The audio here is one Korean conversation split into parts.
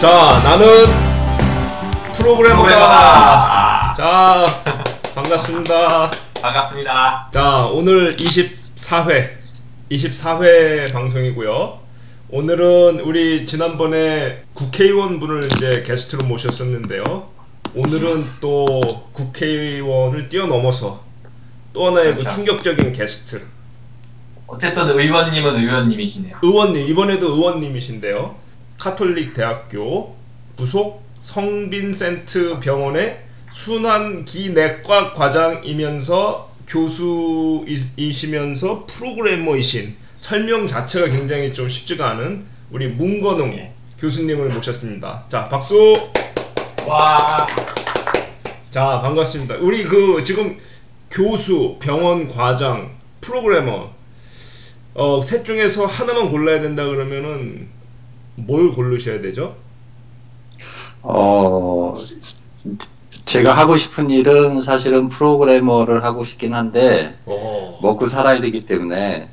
자, 나는 프로그래머다. 자, 반갑습니다. 반갑습니다. 자, 오늘 24회, 24회 방송이고요. 오늘은 우리 지난번에 국회의원 분을 이제 게스트로 모셨었는데요. 오늘은 또 국회의원을 뛰어넘어서 또 하나의 그 그렇죠. 충격적인 게스트. 어쨌든 의원님은 의원님이시네요. 의원님, 이번에도 의원님이신데요. 카톨릭 대학교 부속 성빈센트 병원의 순환기 내과 과장이면서 교수이시면서 프로그래머이신 설명 자체가 굉장히 좀 쉽지가 않은 우리 문건웅 예. 교수님을 모셨습니다. 자, 박수! 와, 자, 반갑습니다. 우리 그 지금 교수, 병원 과장, 프로그래머 어, 셋 중에서 하나만 골라야 된다 그러면은 뭘 고르셔야 되죠? 어, 제가 하고 싶은 일은 사실은 프로그래머를 하고 싶긴 한데, 어. 먹고 살아야 되기 때문에,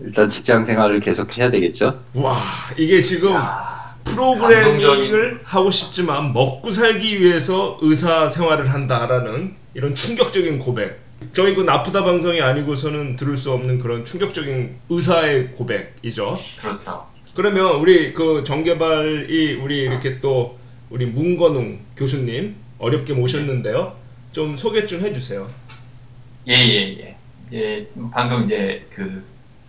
일단 직장 생활을 계속 해야 되겠죠? 와, 이게 지금 야, 프로그래밍을 하고 싶지만 먹고 살기 위해서 의사 생활을 한다라는 이런 충격적인 고백. 저희 그 나쁘다 방송이 아니고서는 들을 수 없는 그런 충격적인 의사의 고백이죠. 그렇죠. 그러면 우리 그 정개발이 우리 이렇게 또 우리 문건웅 교수님 어렵게 모셨는데요. 좀 소개 좀 해주세요. 예, 예, 예. 이제 방금 이제 그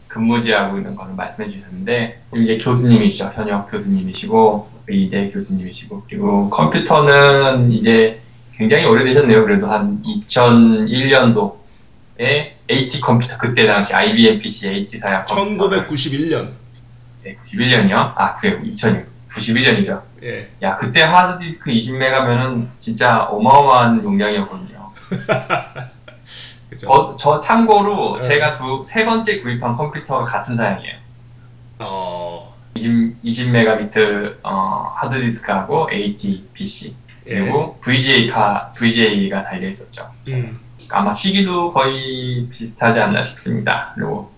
근무지하고 있는 거를 말씀해 주셨는데, 이제 교수님이시죠. 현역 교수님이시고, 의대 교수님이시고, 그리고 컴퓨터는 이제 굉장히 오래되셨네요. 그래도 한 2001년도에 AT 컴퓨터, 그때 당시 IBM PC AT 사양 컴퓨터. 1991년. 네, 91년이요? 아, 그게 2000년. 91년이죠. 예. 야, 그때 하드디스크 20메가면은 진짜 어마어마한 용량이었거든요. 그죠. 어, 저 참고로 네. 제가 두, 세 번째 구입한 컴퓨터가 같은 사양이에요. 어. 20, 20메가비트 어, 하드디스크하고 AT PC. 예. 그리고 VGA 가, VGA가 달려 있었죠. 음. 아마 시기도 거의 비슷하지 않나 싶습니다. 그리고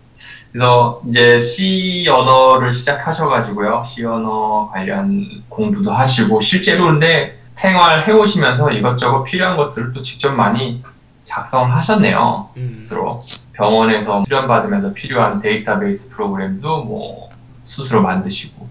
그래서 이제 C 언어를 시작하셔가지고요. C 언어 관련 공부도 하시고 실제로 근데 생활 해오시면서 이것저것 필요한 것들을 또 직접 많이 작성하셨네요. 음. 스스로 병원에서 수련받으면서 필요한 데이터베이스 프로그램도 뭐 스스로 만드시고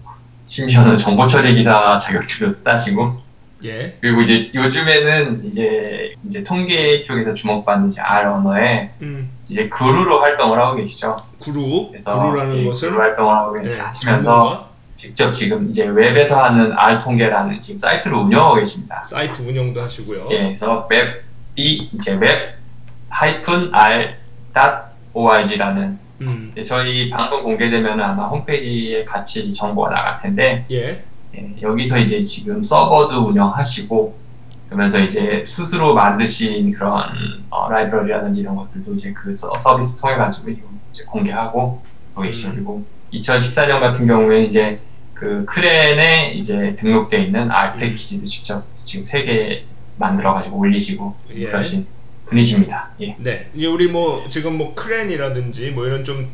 심지어는 정보 처리 기사 자격증도 따시고 예. 그리고 이제 요즘에는 이제 이제 통계 쪽에서 주목받는 이제 R 언어에 음. 이제 guru로 활동을 하고 계시죠. guru. 그래서 guru라는 이 것은 guru 활동을 하고 예, 계시면서 전문가 직접 지금 이제 웹에서 하는 R 통계라는 지금 사이트를 운영하고 계십니다. 사이트 운영도 하시고요. 예, 그래서 웹이 이제 웹 하이픈 R org라는 음. 저희 방송 공개되면 아마 홈페이지에 같이 정보가 나갈 텐데 예. 예, 여기서 이제 지금 서버도 운영하시고 그러면서 이제 스스로 만드신 그런 어, 라이브러리라든지 이런 것들도 이제 그 서, 서비스 통해 가지고 이제 공개하고 하고 계시죠. 음. 그리고 2014년 같은 경우에 이제 그 크렌에 이제 등록되어 있는 R 음. 패키지도 직접 지금 세 개 만들어 가지고 올리시고 예. 그러신 분이십니다. 예. 네. 이제 우리 뭐 지금 뭐 크랜이라든지 뭐 이런 좀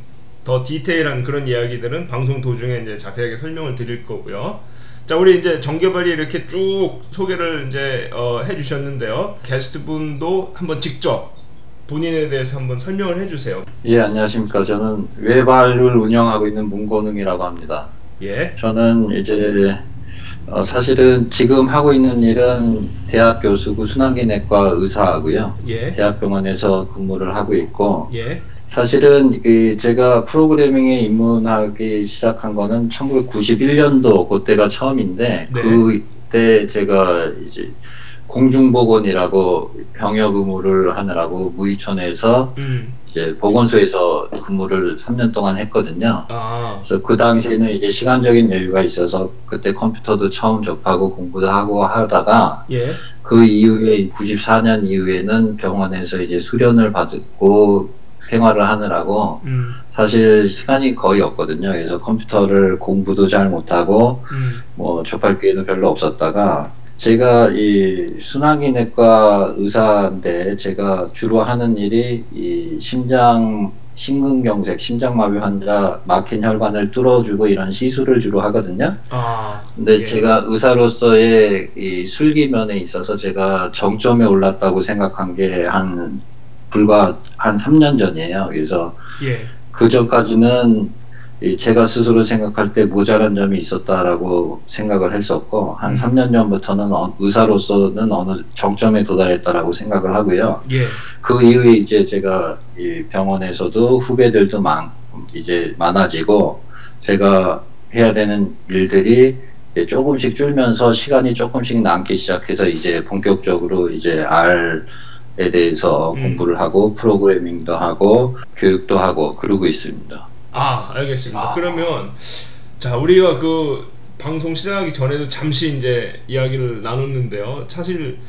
더 디테일한 그런 이야기들은 방송 도중에 이제 자세하게 설명을 드릴 거고요. 자, 우리 이제 정개발이 이렇게 쭉 소개를 이제 어, 해주셨는데요. 게스트 분도 한번 직접 본인에 대해서 한번 설명을 해주세요. 예, 안녕하십니까. 저는 웹알을 운영하고 있는 문건웅이라고 합니다. 예. 저는 이제, 어, 사실은 지금 하고 있는 일은 대학 교수고 순환기 내과 의사하고요. 예. 대학병원에서 근무를 하고 있고, 예. 사실은 그 제가 프로그래밍에 입문하기 시작한 거는 1991년도 그때가 처음인데 네. 그때 제가 이제 공중보건이라고 병역 의무를 하느라고 무의촌에서 음. 이제 보건소에서 근무를 3년 동안 했거든요. 아. 그래서 그 당시에는 이제 시간적인 여유가 있어서 그때 컴퓨터도 처음 접하고 공부도 하고 하다가 예. 그 이후에 94년 이후에는 병원에서 이제 수련을 받고 생활을 하느라고 음. 사실 시간이 거의 없거든요. 그래서 컴퓨터를 공부도 잘 못하고 음. 뭐 접할 기회도 별로 없었다가 제가 이 순환기내과 의사인데 제가 주로 하는 일이 이 심장 심근경색, 심장마비 환자 막힌 혈관을 뚫어주고 이런 시술을 주로 하거든요. 아, 근데 예. 제가 의사로서의 이 술기면에 있어서 제가 정점에 올랐다고 생각한 게 한 불과 한 3년 전이에요. 그래서 예. 그 전까지는 이 제가 스스로 생각할 때 모자란 점이 있었다라고 생각을 했었고 한 음. 3년 전부터는 어- 의사로서는 어느 정점에 도달했다라고 생각을 하고요. 예. 그 이후에 이제 제가 이 병원에서도 후배들도 많 이제 많아지고 제가 해야 되는 일들이 조금씩 줄면서 시간이 조금씩 남기 시작해서 이제 본격적으로 이제 R 에 대해서 음. 공부를 하고 프로그래밍도 하고 교육도 하고 그러고 있습니다. 아, 알겠습니다. 아. 그러면 자, 우리가 그 방송 시작하기 전에도 잠시 이제 이야기를 나눴는데요. 사실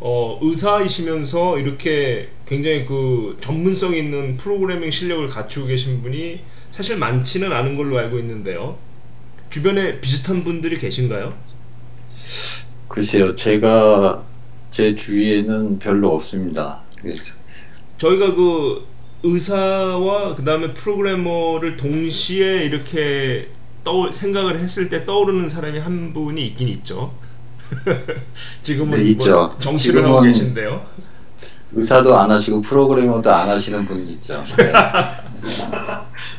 어, 의사이시면서 이렇게 굉장히 그 전문성 있는 프로그래밍 실력을 갖추고 계신 분이 사실 많지는 않은 걸로 알고 있는데요. 주변에 비슷한 분들이 계신가요? 글쎄요, 제가 제 주위에는 별로 없습니다. 저희가 그 의사와 그 다음에 프로그래머를 동시에 이렇게 떠 생각을 했을 때 떠오르는 사람이 한 분이 있긴 있죠. 지금은 네, 뭐. 정치를 하고 지금은- 계신데요. 의사도 안 하시고 프로그래머도 안 하시는 분이 있죠.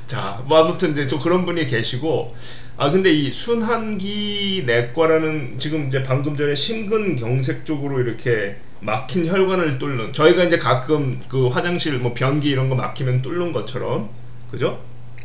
네. 자, 뭐 아무튼 이제 좀 그런 분이 계시고 아 근데 이 순환기 내과라는 지금 이제 방금 전에 심근경색 쪽으로 이렇게 막힌 혈관을 뚫는 저희가 이제 가끔 그 화장실 뭐 변기 이런 거 막히면 뚫는 것처럼 그죠?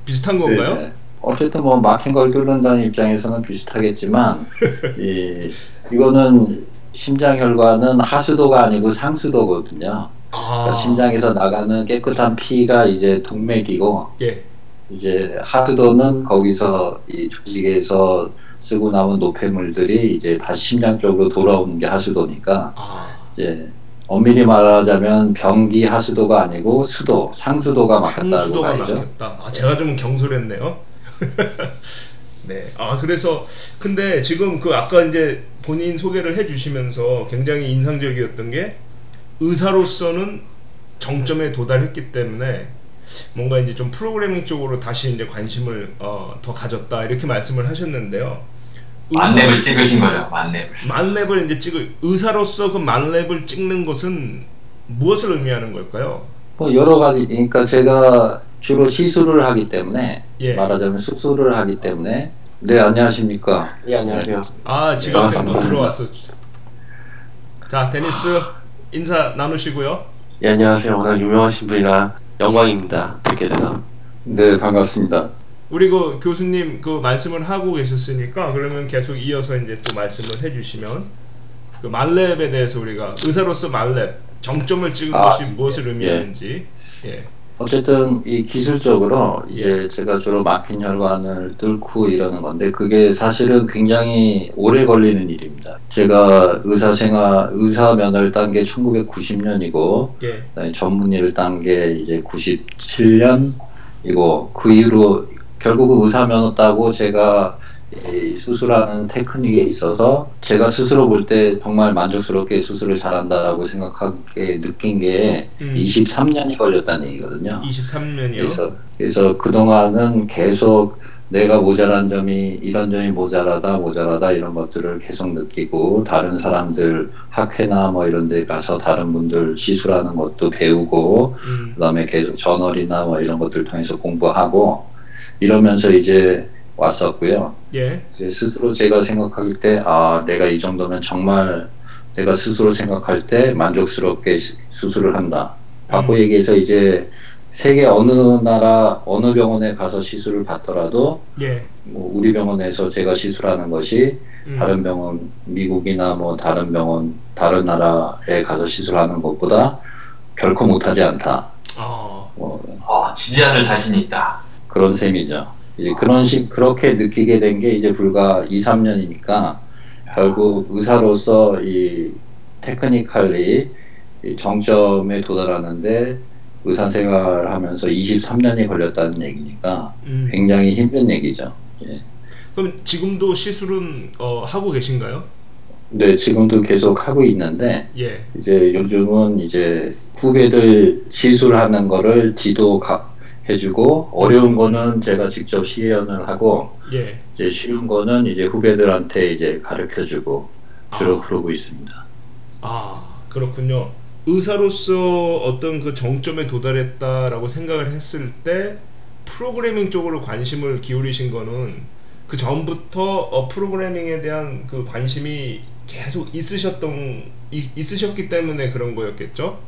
비슷한 건가요? 네, 네. 어쨌든 뭐 막힌 걸 뚫는다는 입장에서는 비슷하겠지만 이 이거는 심장 혈관은 하수도가 아니고 상수도거든요. 아, 그러니까 심장에서 나가는 깨끗한 피가 이제 동맥이고 예. 이제 하수도는 거기서 이 조직에서 쓰고 나온 노폐물들이 이제 다시 심장 쪽으로 돌아오는 게 하수도니까 아, 이제 엄밀히 말하자면 변기 하수도가 아니고 수도 상수도가 막혔다고 봐야죠. 막혔다. 아, 제가 좀 경솔했네요. 네. 아, 그래서 근데 지금 그 아까 이제 본인 소개를 해 주시면서 굉장히 인상적이었던 게 의사로서는 정점에 도달했기 때문에 뭔가 이제 좀 프로그래밍 쪽으로 다시 이제 관심을 어, 더 가졌다 이렇게 말씀을 하셨는데요. 만렙을 찍으신 거죠, 만렙을. 만렙을 이제 찍을 의사로서 그 만렙을 찍는 것은 무엇을 의미하는 걸까요? 뭐 여러 가지 그러니까 제가 주로 시술을 하기 때문에 예. 말하자면 수술을 하기 때문에 네 안녕하십니까 예, 안녕하세요. 아 지각생도 아, 들어왔어. 자 데니스 인사 나누시고요. 예, 안녕하세요. 워낙 유명하신 분이라 영광입니다. 뵙게 돼서. 네 반갑습니다 우리 그 교수님 그 말씀을 하고 계셨으니까 그러면 계속 이어서 이제 또 말씀을 해주시면 그 말렙에 대해서 우리가 의사로서 말렙 정점을 찍은 아, 것이 무엇을 의미하는지 예. 어쨌든 이 기술적으로 이제 제가 주로 막힌 혈관을 뚫고 이러는 건데 그게 사실은 굉장히 오래 걸리는 일입니다. 제가 의사 생활 의사 면허를 딴 게 1990년이고 예. 그다음에 전문의를 딴게 이제 97년이고 그 이후로 결국은 의사 면허 따고 제가 이 수술하는 테크닉에 있어서 제가 스스로 볼 때 정말 만족스럽게 수술을 잘한다라고 생각하게 느낀 게 음. 23년이 걸렸다는 얘기거든요. 23년이요. 그래서 그래서 그동안은 계속 내가 모자란 점이 이런 점이 모자라다 모자라다 이런 것들을 계속 느끼고 다른 사람들 학회나 뭐 이런 데 가서 다른 분들 시술하는 것도 배우고 음. 그다음에 계속 저널이나 뭐 이런 것들 통해서 공부하고 이러면서 이제 왔었고요. 예. 스스로 제가 생각할 때, 아, 내가 이 정도면 정말 내가 스스로 생각할 때 만족스럽게 시- 수술을 한다. 바꿔 음. 얘기해서 이제 세계 어느 나라, 어느 병원에 가서 시술을 받더라도 예. 뭐 우리 병원에서 제가 시술하는 것이 음. 다른 병원, 미국이나 뭐 다른 병원, 다른 나라에 가서 시술하는 것보다 결코 못하지 않다. 아. 뭐 어, 지지 않을 자신이 있다. 그런 셈이죠. 이제 그런 식 그렇게 느끼게 된 게 이제 불과 2, 3년이니까 결국 의사로서 이 테크니컬리 이 정점에 도달하는데 의사 생활을 하면서 23년이 걸렸다는 얘기니까 음. 굉장히 힘든 얘기죠. 예. 그럼 지금도 시술은 어, 하고 계신가요? 근데 지금도 계속 하고 있는데 예. 이제 요즘은 이제 후배들 시술하는 거를 지도해 해주고 어려운 거는 제가 직접 시연을 하고 예. 이제 쉬운 거는 이제 후배들한테 이제 가르쳐주고 주로 아. 그러고 있습니다. 아 그렇군요. 의사로서 어떤 그 정점에 도달했다라고 생각을 했을 때 프로그래밍 쪽으로 관심을 기울이신 거는 그 전부터 어, 프로그래밍에 대한 그 관심이 계속 있으셨던 이- 있으셨기 때문에 그런 거였겠죠?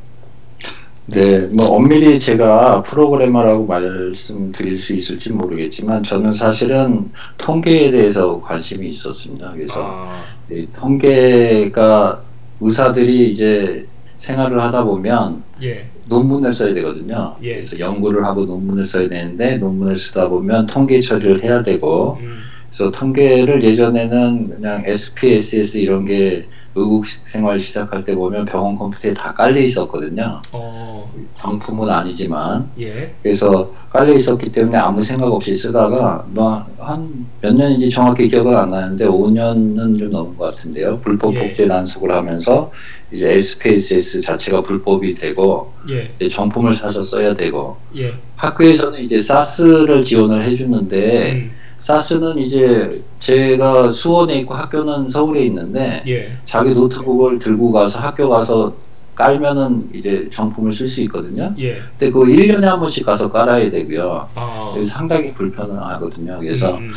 네, 뭐 엄밀히 제가 프로그래머라고 말씀드릴 수 있을지 모르겠지만 저는 사실은 통계에 대해서 관심이 있었습니다. 그래서 아, 이 통계가 의사들이 이제 생활을 하다 보면 예, 논문을 써야 되거든요. 예. 그래서 연구를 하고 논문을 써야 되는데 논문을 쓰다 보면 통계 처리를 해야 되고 음, 그래서 통계를 예전에는 그냥 SPSS 이런 게 의국 생활 시작할 때 보면 병원 컴퓨터에 다 깔려 있었거든요. 어, 정품은 아니지만 예, 그래서 깔려 있었기 때문에 아무 생각 없이 쓰다가 뭐한몇 년인지 정확히 기억은 안 나는데 5년은 좀 넘은 것 같은데요. 불법 예. 복제 단속을 하면서 이제 SPSS 자체가 불법이 되고 예, 정품을 사서 써야 되고 예, 학교에서는 이제 사스를 지원을 해주는데 음, 사스는 이제 제가 수원에 있고 학교는 서울에 있는데 예, 자기 노트북을 들고 가서 학교 가서 깔면은 이제 정품을 쓸 수 있거든요. 예, 근데 그거 1년에 한 번씩 가서 깔아야 되고요. 아, 상당히 불편하거든요. 그래서 음, 음,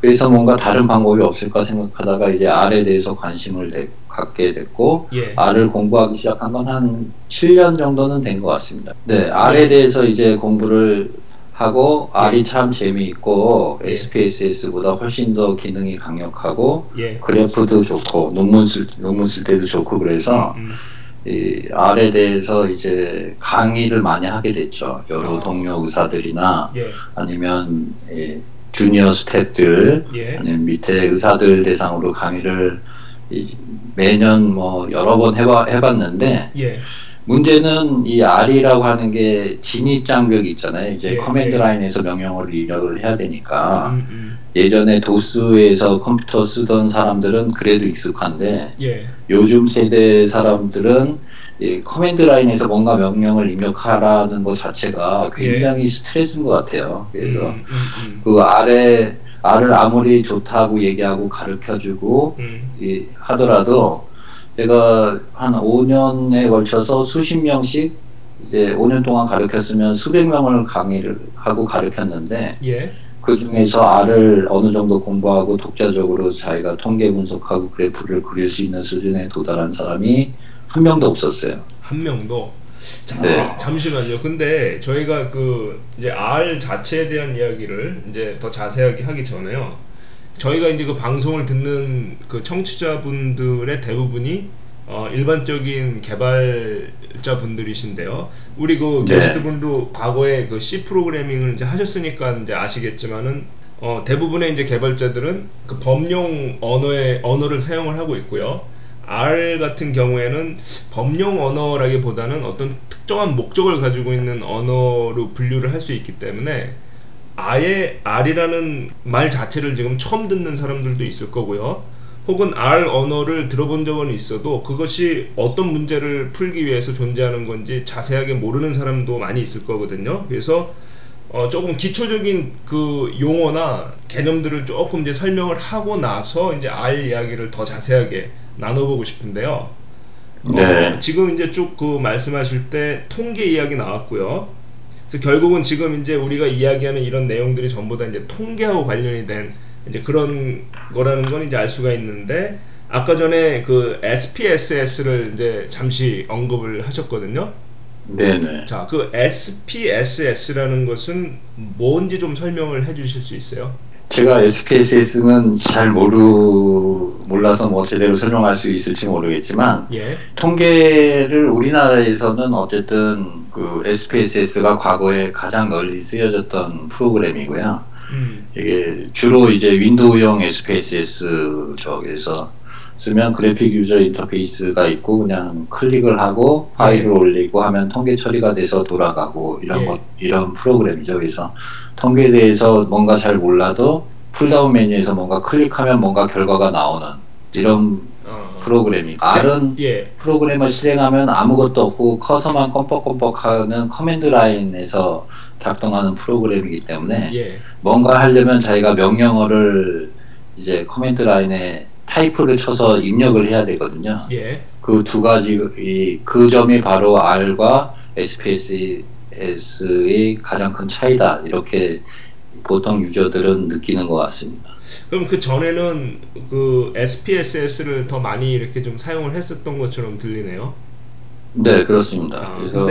그래서 뭔가 다른 방법이 없을까 생각하다가 이제 R에 대해서 관심을 내- 갖게 됐고 예, R을 공부하기 시작한 건 한 7년 정도는 된 것 같습니다. 네, R에 대해서 이제 공부를 하고 R이 참 재미있고 예. SPSS보다 훨씬 더 기능이 강력하고 예, 그래프도 좋고 논문 쓸 논문 쓸 때도 좋고 그래서 음, 이 R에 대해서 이제 강의를 많이 하게 됐죠. 여러 아. 동료 의사들이나 예, 아니면 이 주니어 스태프들 예, 아니면 밑에 의사들 대상으로 강의를 이 매년 뭐 여러 번 해봐, 해봤는데 예, 문제는 이 R이라고 하는 게 진입 장벽이 있잖아요. 이제 예, command 예. line에서 명령어를 입력을 해야 되니까 음, 음, 예전에 도스에서 컴퓨터 쓰던 사람들은 그래도 익숙한데 예, 요즘 세대 사람들은 이 command line에서 뭔가 명령을 입력하라는 것 자체가 굉장히 스트레스인 것 같아요. 그래서 예. 음, 음, 그 아래 R을 아무리 좋다고 얘기하고 가르쳐주고 음, 이 하더라도 제가 한 5년에 걸쳐서 수십 명씩 이제 5년 동안 가르쳤으면 수백 명을 강의를 하고 가르쳤는데 예, 그 중에서 알을 어느 정도 공부하고 독자적으로 자기가 통계 분석하고 그래프를 그릴 수 있는 수준에 도달한 사람이 한 명도 없었어요. 한 명도. 자, 네. 자, 잠시만요. 근데 저희가 그 이제 R 자체에 대한 이야기를 이제 더 자세하게 하기 전에요. 저희가 이제 그 방송을 듣는 그 청취자분들의 대부분이 어, 일반적인 개발자 분들이신데요. 우리 그 네. 게스트분도 과거에 그 C 프로그래밍을 이제 하셨으니까 이제 아시겠지만은 어, 대부분의 이제 개발자들은 그 범용 언어의 언어를 사용을 하고 있고요. R 같은 경우에는 범용 언어라기보다는 어떤 특정한 목적을 가지고 있는 언어로 분류를 할 수 있기 때문에 아예 R이라는 말 자체를 지금 처음 듣는 사람들도 있을 거고요. 혹은 R 언어를 들어본 적은 있어도 그것이 어떤 문제를 풀기 위해서 존재하는 건지 자세하게 모르는 사람도 많이 있을 거거든요. 그래서 어, 조금 기초적인 그 용어나 개념들을 조금 이제 설명을 하고 나서 이제 R 이야기를 더 자세하게 나눠보고 싶은데요. 네. 어, 지금 이제 쭉 그 말씀하실 때 통계 이야기 나왔고요. 그래서 결국은 지금 이제 우리가 이야기하는 이런 내용들이 전부 다 이제 통계하고 관련이 된 이제 그런 거라는 건 이제 알 수가 있는데 아까 전에 그 SPSS를 이제 잠시 언급을 하셨거든요. 네네. 자, 그 SPSS라는 것은 뭔지 좀 설명을 해 주실 수 있어요? 제가 SPSS는 잘 모르 몰라서 뭐 제대로 설명할 수 있을지 모르겠지만 예. 통계를 우리나라에서는 어쨌든 그 SPSS가 과거에 가장 널리 쓰여졌던 프로그램이고요. 음. 이게 주로 이제 윈도우용 SPSS 쪽에서 쓰면 graphic user interface가 있고 그냥 클릭을 하고 파일을 올리고 하면 통계 처리가 돼서 돌아가고 이런 예. 것 이런 프로그램이죠. 그래서 통계에 대해서 뭔가 잘 몰라도 pull-down 메뉴에서 뭔가 클릭하면 뭔가 결과가 나오는 이런 어. 프로그램이 R은 예. 프로그램을 실행하면 아무것도 없고 커서만 껌뻑껌뻑하는 command line에서 작동하는 프로그램이기 때문에 예. 뭔가 하려면 자기가 명령어를 이제 command line에 타이프를 쳐서 입력을 해야 되거든요. 예. 그 두 가지 이, 그 점이 바로 R과 SPSS의 가장 큰 차이다 이렇게 보통 user들은 느끼는 것 같습니다. 그럼 그 전에는 그 SPSS를 더 많이 이렇게 좀 사용을 했었던 것처럼 들리네요. 네 그렇습니다. 아, 그래서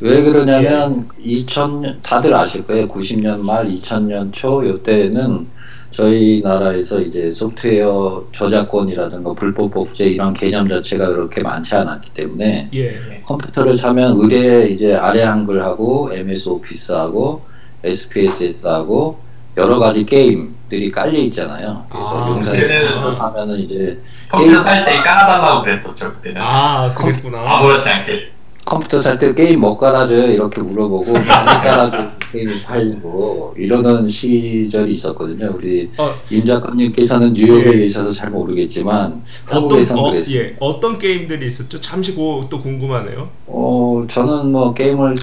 왜 그러냐면 2000년 다들 아실 거예요. 90년 말 2000년 초 이때는 저희 나라에서 이제 소프트웨어 저작권이라든가 불법 복제 이런 개념 자체가 그렇게 많지 않았기 때문에 예. 컴퓨터를 사면 의뢰 이제 아래 한글하고 MS 오피스하고 SPSS하고 여러 가지 게임 들이 깔려 있잖아요. 그래서 아, 용산에 사면은 이제 컴퓨터 살 때 깔아달라고 그랬었죠 그때는 아, 그랬구나. 아무렇지 않게 컴퓨터 살 때 게임 뭐 깔아줘요? 이렇게 물어보고 깔아줘 게임이 팔고 이러던 시절이 있었거든요. 우리 어, 임 작가님께서는 뉴욕에 예. 계셔서 잘 모르겠지만 어떤 한국에선 어, 그랬어요. 예. 어떤 게임들이 있었죠? 잠시 그또 궁금하네요. 어, 저는 뭐 게임을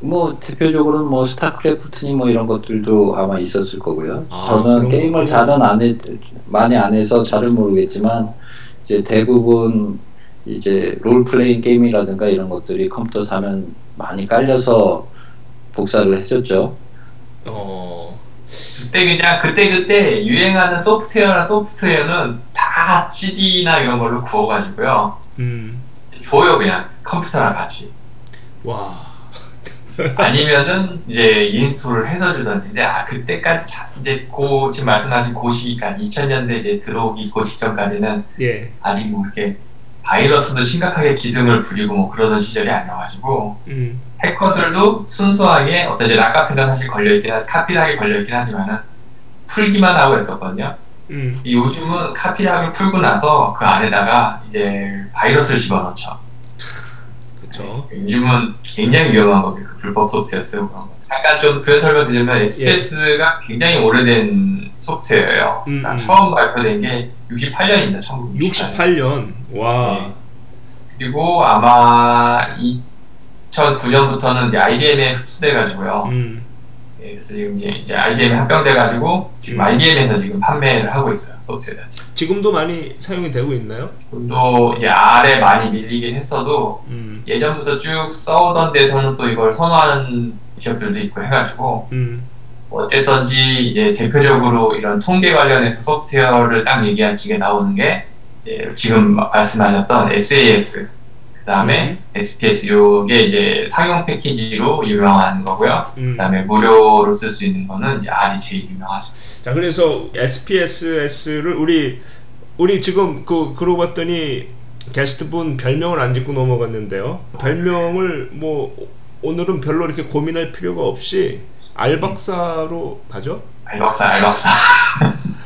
뭐 대표적으로는 뭐 스타크래프트니 뭐 이런 것들도 아마 있었을 거고요. 아, 저는 게임을. 잘은 안 해, 많이 안 해서 잘은 모르겠지만 이제 대부분 이제 롤플레잉 게임이라든가 이런 것들이 컴퓨터 사면 많이 깔려서 복사를 해줬죠. 어. 그때 그냥 그때 그때 유행하는 소프트웨어나 소프트웨어는 다 CD나 이런 걸로 구워가지고요 음. 줘요 그냥 컴퓨터랑 같이 와. 아니면은 이제 install을 해서 주던지 근데 아 그때까지 자- 이제 고 지금 말씀하신 고 시기까지 2000년대 이제 들어오기 고 직전까지는 예. 아직 뭐 이렇게 바이러스도 심각하게 기승을 부리고 뭐 그러던 시절이 아니어가지고 음. 해커들도 순수하게 어떤 이제 락 같은 건 사실 걸려있긴 하 카피락이 걸려있긴 하지만은 풀기만 하고 그랬었거든요. 음. 요즘은 카피락을 풀고 나서 그 안에다가 이제 바이러스를 집어넣죠. 그렇죠. 요즘은 굉장히 위험한 겁니다. 그 불법 소프트웨어 그런 거. 잠깐 좀 부연 설명 드리면 SPS가 굉장히 오래된 소프트웨어예요. 음, 그러니까 음. 처음 발표된 게 68년입니다. 1968년. 68년. 와. 네. 그리고 아마 2009년부터는 IBM에 흡수돼 가지고요. 음. 예, 그래서 지금 이제, IBM에 합병돼가지고 지금 음. IBM에서 지금 판매를 하고 있어요. 소프트웨어. 지금도 많이 사용이 되고 있나요? 또 이제 아래 많이 밀리긴 했어도 음. 예전부터 쭉 써오던 데서는 또 이걸 선호하는 기업들도 있고 해가지고 음. 어쨌든지 이제 대표적으로 이런 통계 관련해서 소프트웨어를 딱 얘기할 적에 나오는 게 이제 지금 말씀하셨던 SAS 그 다음에 SPS 요게 이제 상용 패키지로 유명한 거고요. 음. 그 다음에 무료로 쓸 수 있는 거는 이제 R이 제일 유명하죠. 자, 그래서 SPSS를 우리 우리 지금 그 그러고 봤더니 게스트분 별명을 안 짓고 넘어갔는데요. 별명을 뭐 오늘은 별로 이렇게 고민할 필요가 없이 알박사로 가죠? 알박사 알박사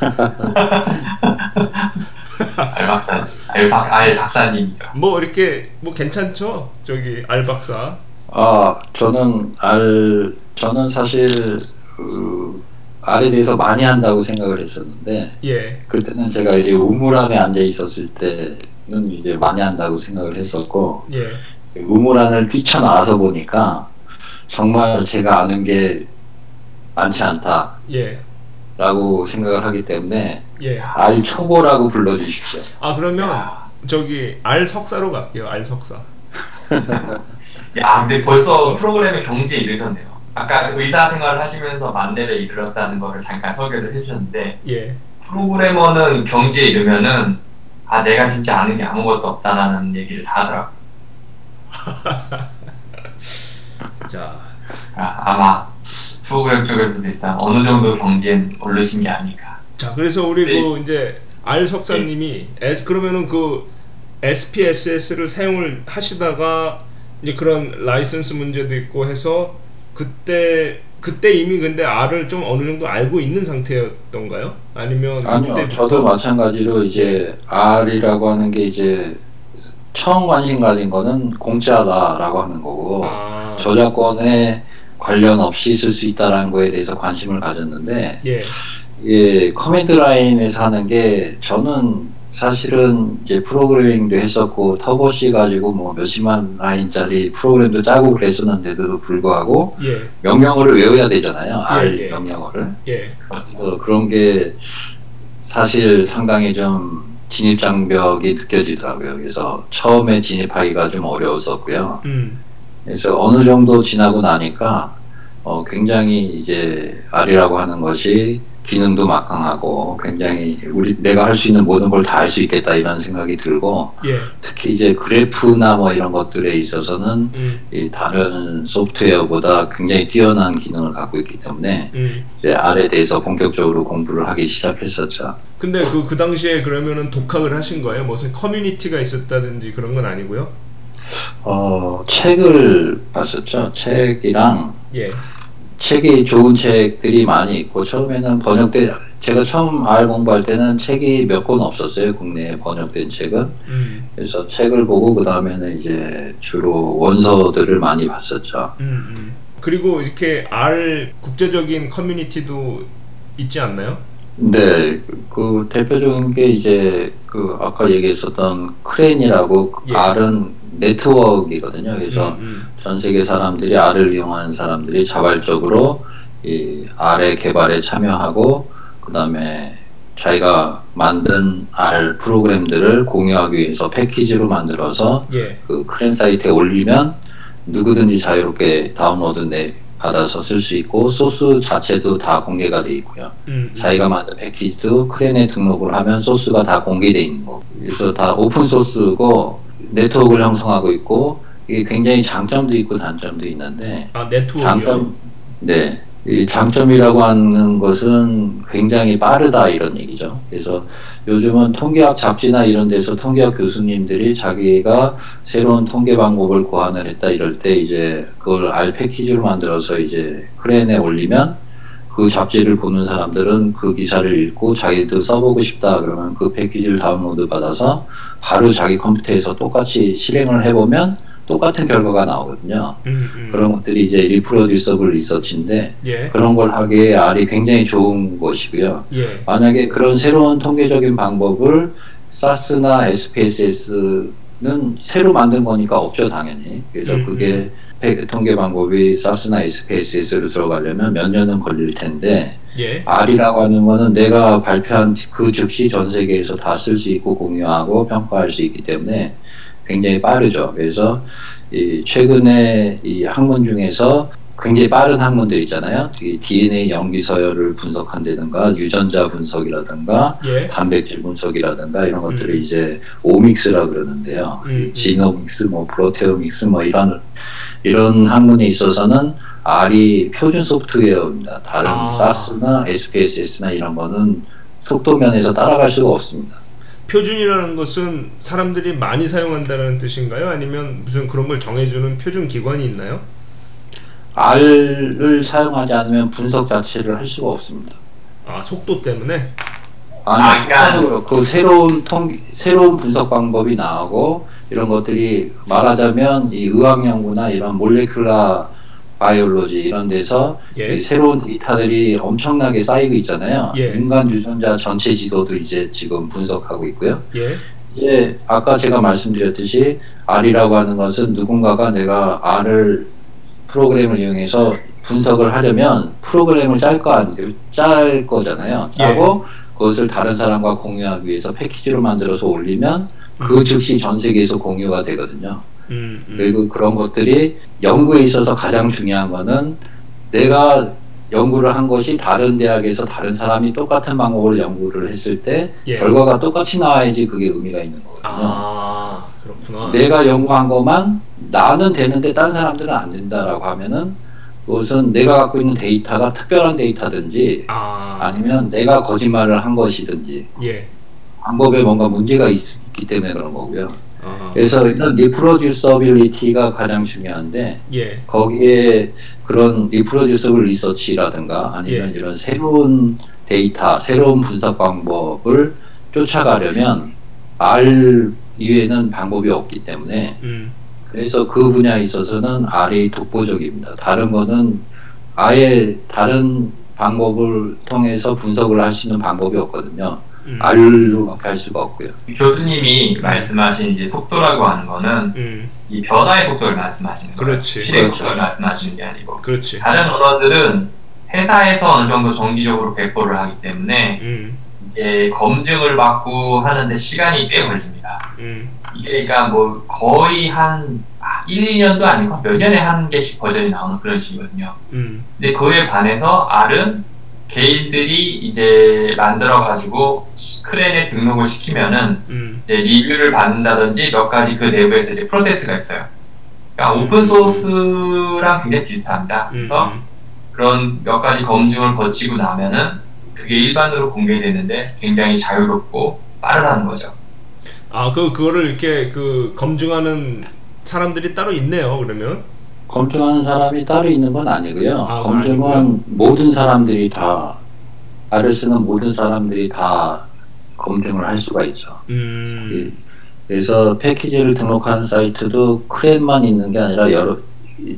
알박사 알박 알박사님이죠. 뭐 이렇게 뭐 괜찮죠? 저기 알박사. 아, 저는 알, 저는 사실, 그, 알에 대해서 많이 한다고 생각을 했었는데, 예. 그때는 제가 이제 우물 안에 앉아 있었을 때는 이제 많이 한다고 생각을 했었고, 예. 우물 안을 뛰쳐나와서 보니까, 정말 제가 아는 게 많지 않다라고 예. 생각을 하기 때문에, 예. 알 초보라고 불러주십시오. 아 그러면 저기 알 석사로 갈게요. 알 석사. 야, 근데 벌써 프로그램의 경지에 이르셨네요. 아까 의사 생활을 하시면서 만렙에 이르렀다는 거를 잠깐 소개를 해주셨는데 예. 프로그래머는 경지에 이르면은 아 내가 진짜 아는 게 아무것도 없다라는 얘기를 다 하더라고. 자. 아, 아마 프로그램 쪽에서도 일단 어느 정도 경지에 오르신 게 아닐까. 자, 그래서 우리 네. 그 이제 알 석사님이 S, 그러면은 그 SPSS를 사용을 하시다가 이제 그런 라이선스 문제도 있고 해서 그때 그때 이미 근데 R을 좀 어느 정도 알고 있는 상태였던가요? 아니면 아니요, 그때부터- 저도 마찬가지로 이제 R이라고 하는 게 이제 처음 관심 가진 거는 공짜다라고 하는 거고, 아, 저작권에 관련 없이 쓸 수 있다라는 거에 대해서 관심을 가졌는데 예. 예, command line에서 하는 게 저는 사실은 이제 프로그래밍도 했었고 Turbo C 가지고 뭐 몇십만 라인짜리 프로그램도 짜고 그랬었는데도 불구하고 예, 명령어를 외워야 되잖아요. R 예. 명령어를. 예, 그래서 그런 게 사실 상당히 좀 진입 장벽이 느껴지더라고요. 그래서 처음에 진입하기가 좀 어려웠었고요. 음, 그래서 어느 정도 지나고 나니까 어, 굉장히 이제 R이라고 하는 것이 기능도 막강하고 굉장히 우리 내가 할 수 있는 모든 걸 다 할 수 있겠다 이런 생각이 들고 예, 특히 이제 그래프나 뭐 이런 것들에 있어서는 음, 이 다른 소프트웨어보다 굉장히 뛰어난 기능을 갖고 있기 때문에 음. 이제 R에 대해서 본격적으로 공부를 하기 시작했었죠. 근데 그, 그 당시에 그러면은 독학을 하신 거예요? 무슨 커뮤니티가 있었다든지 그런 건 아니고요? 어, 책을 봤었죠. 책이랑 예, 책이 좋은 책들이 많이 있고 처음에는 번역된 제가 처음 R 공부할 때는 책이 몇 권 없었어요. 국내에 번역된 책은. 음, 그래서 책을 보고 그 다음에는 이제 주로 원서들을 많이 봤었죠. 음, 음. 그리고 이렇게 R 국제적인 커뮤니티도 있지 않나요? 네, 그 대표적인 게 이제 그 아까 얘기했었던 크레인이라고 예. R은 네트워크이거든요. 그래서 음, 음. 전 세계 사람들이 R을 이용하는 사람들이 자발적으로 이 R의 개발에 참여하고 그 다음에 자기가 만든 R 프로그램들을 공유하기 위해서 패키지로 만들어서 예, 그 CRAN 사이트에 올리면 누구든지 자유롭게 다운로드 내 받아서 쓸 수 있고 소스 자체도 다 공개가 돼 있고요. 음, 음. 자기가 만든 패키지도 CRAN에 등록을 하면 소스가 다 공개돼 있는 거고 그래서 다 open source고 네트워크를 형성하고 있고 이게 굉장히 장점도 있고 단점도 있는데 아? 장점 네. 이 장점이라고 하는 것은 굉장히 빠르다 이런 얘기죠. 그래서 요즘은 통계학 잡지나 이런 데서 통계학 교수님들이 자기가 새로운 통계 방법을 고안을 했다 이럴 때 이제 그걸 R 패키지로 만들어서 이제 크레인에 올리면 그 잡지를 보는 사람들은 그 기사를 읽고 자기도 써보고 싶다 그러면 그 패키지를 다운로드 받아서 바로 자기 컴퓨터에서 똑같이 실행을 해보면 똑같은 결과가 나오거든요. 음, 음. 그런 것들이 이제 리프로듀서블 리서치인데 예, 그런 걸 하기에 R이 굉장히 좋은 것이고요. 예, 만약에 그런 새로운 통계적인 방법을 SAS나 SPSS는 새로 만든 거니까 없죠 당연히. 그래서 음, 그게 배- 통계 방법이 SAS나 SPSS로 들어가려면 몇 년은 걸릴 텐데 예, R이라고 하는 거는 내가 발표한 그 즉시 전 세계에서 다 쓸 수 있고 공유하고 평가할 수 있기 때문에 굉장히 빠르죠. 그래서 이 최근에 이 학문 중에서 굉장히 빠른 학문들 있잖아요. 이 DNA 염기 서열을 분석한다든가 유전자 분석이라든가 예, 단백질 분석이라든가 이런 것들을 음. 이제 오믹스라 그러는데요. 음, 음. 지노믹스, 뭐 프로테오믹스, 뭐 이런 이런 학문에 있어서는 R이 표준 소프트웨어입니다. 다른 아. SAS나 SPSS나 이런 거는 속도 면에서 따라갈 수가 없습니다. 표준이라는 것은 사람들이 많이 사용한다는 뜻인가요? 아니면 무슨 그런 걸 정해주는 표준 기관이 있나요? R을 사용하지 않으면 분석 자체를 할 수가 없습니다. 아 속도 때문에? 아, 아니, 그러니까- 실제로 그렇고 새로운 통 새로운 분석 방법이 나오고 이런 것들이 말하자면 이 의학 연구나 이런 몰레큘라 바이올로지 이런 데서 예, 이 새로운 데이터들이 엄청나게 쌓이고 있잖아요. 예. 인간 유전자 전체 지도도 이제 지금 분석하고 있고요. 예, 이제 아까 제가 말씀드렸듯이 R이라고 하는 것은 누군가가 내가 R을 프로그램을 이용해서 분석을 하려면 프로그램을 짤거 안, 짤 거잖아요. 예. 짜고 그것을 다른 사람과 공유하기 위해서 패키지로 만들어서 올리면 그 음. 즉시 전 세계에서 공유가 되거든요. 음, 음. 그리고 그런 것들이 연구에 있어서 가장 중요한 거는 내가 연구를 한 것이 다른 대학에서 다른 사람이 똑같은 방법으로 연구를 했을 때 예. 결과가 똑같이 나와야지 그게 의미가 있는 거거든요. 아 그렇구나. 내가 연구한 것만 나는 되는데 다른 사람들은 안 된다라고 하면은 그것은 내가 갖고 있는 데이터가 특별한 데이터든지 아, 아니면 내가 거짓말을 한 것이든지 예, 방법에 뭔가 문제가 있, 기 때문에 그런 거고요. 아, 그래서 이런 reproducibility가 가장 중요한데 예, 거기에 그런 reproducible research라든가 아니면 예. 이런 새로운 데이터, 새로운 분석 방법을 쫓아가려면 R 이외에는 방법이 없기 때문에 음, 그래서 그 분야에 있어서는 R이 독보적입니다. 다른 거는 아예 다른 방법을 통해서 분석을 할 수 있는 방법이 없거든요. 음. R로밖에 할 수가 없고요. 교수님이 말씀하신 이제 속도라고 하는 거는 음. 이 변화의 속도를 말씀하시는 거예요. 그렇지. 실의 그렇죠. 속도를 말씀하시는 게 아니고 그렇지. 다른 언어들은 회사에서 어느 정도 정기적으로 배포를 하기 때문에 음. 이제 검증을 받고 하는데 시간이 꽤 걸립니다. 음. 이게 그러니까 뭐 거의 한 1, 2년도 아니고 몇 년에 한 개씩 버전이 나오는 그런 식이거든요. 음. 근데 그에 반해서 R은 개인들이 이제 만들어가지고 크랜에 등록을 시키면은 음. 이제 리뷰를 받는다든지 몇 가지 그 내부에서 이제 프로세스가 있어요. 그러니까 음. 오픈 소스랑 굉장히 비슷합니다. 음. 그래서 음. 그런 몇 가지 검증을 거치고 나면은 그게 일반으로 공개되는데 굉장히 자유롭고 빠르다는 거죠. 아, 그 그거를 이렇게 그 검증하는 사람들이 따로 있네요. 그러면. 검증하는 사람이 따로 있는 건 아니고요. 아, 검증은 아니고요. 모든 사람들이 다 R을 쓰는 모든 사람들이 다 검증을 할 수가 있죠. 음. 예. 그래서 패키지를 등록하는 사이트도 크랩만 있는 게 아니라 여러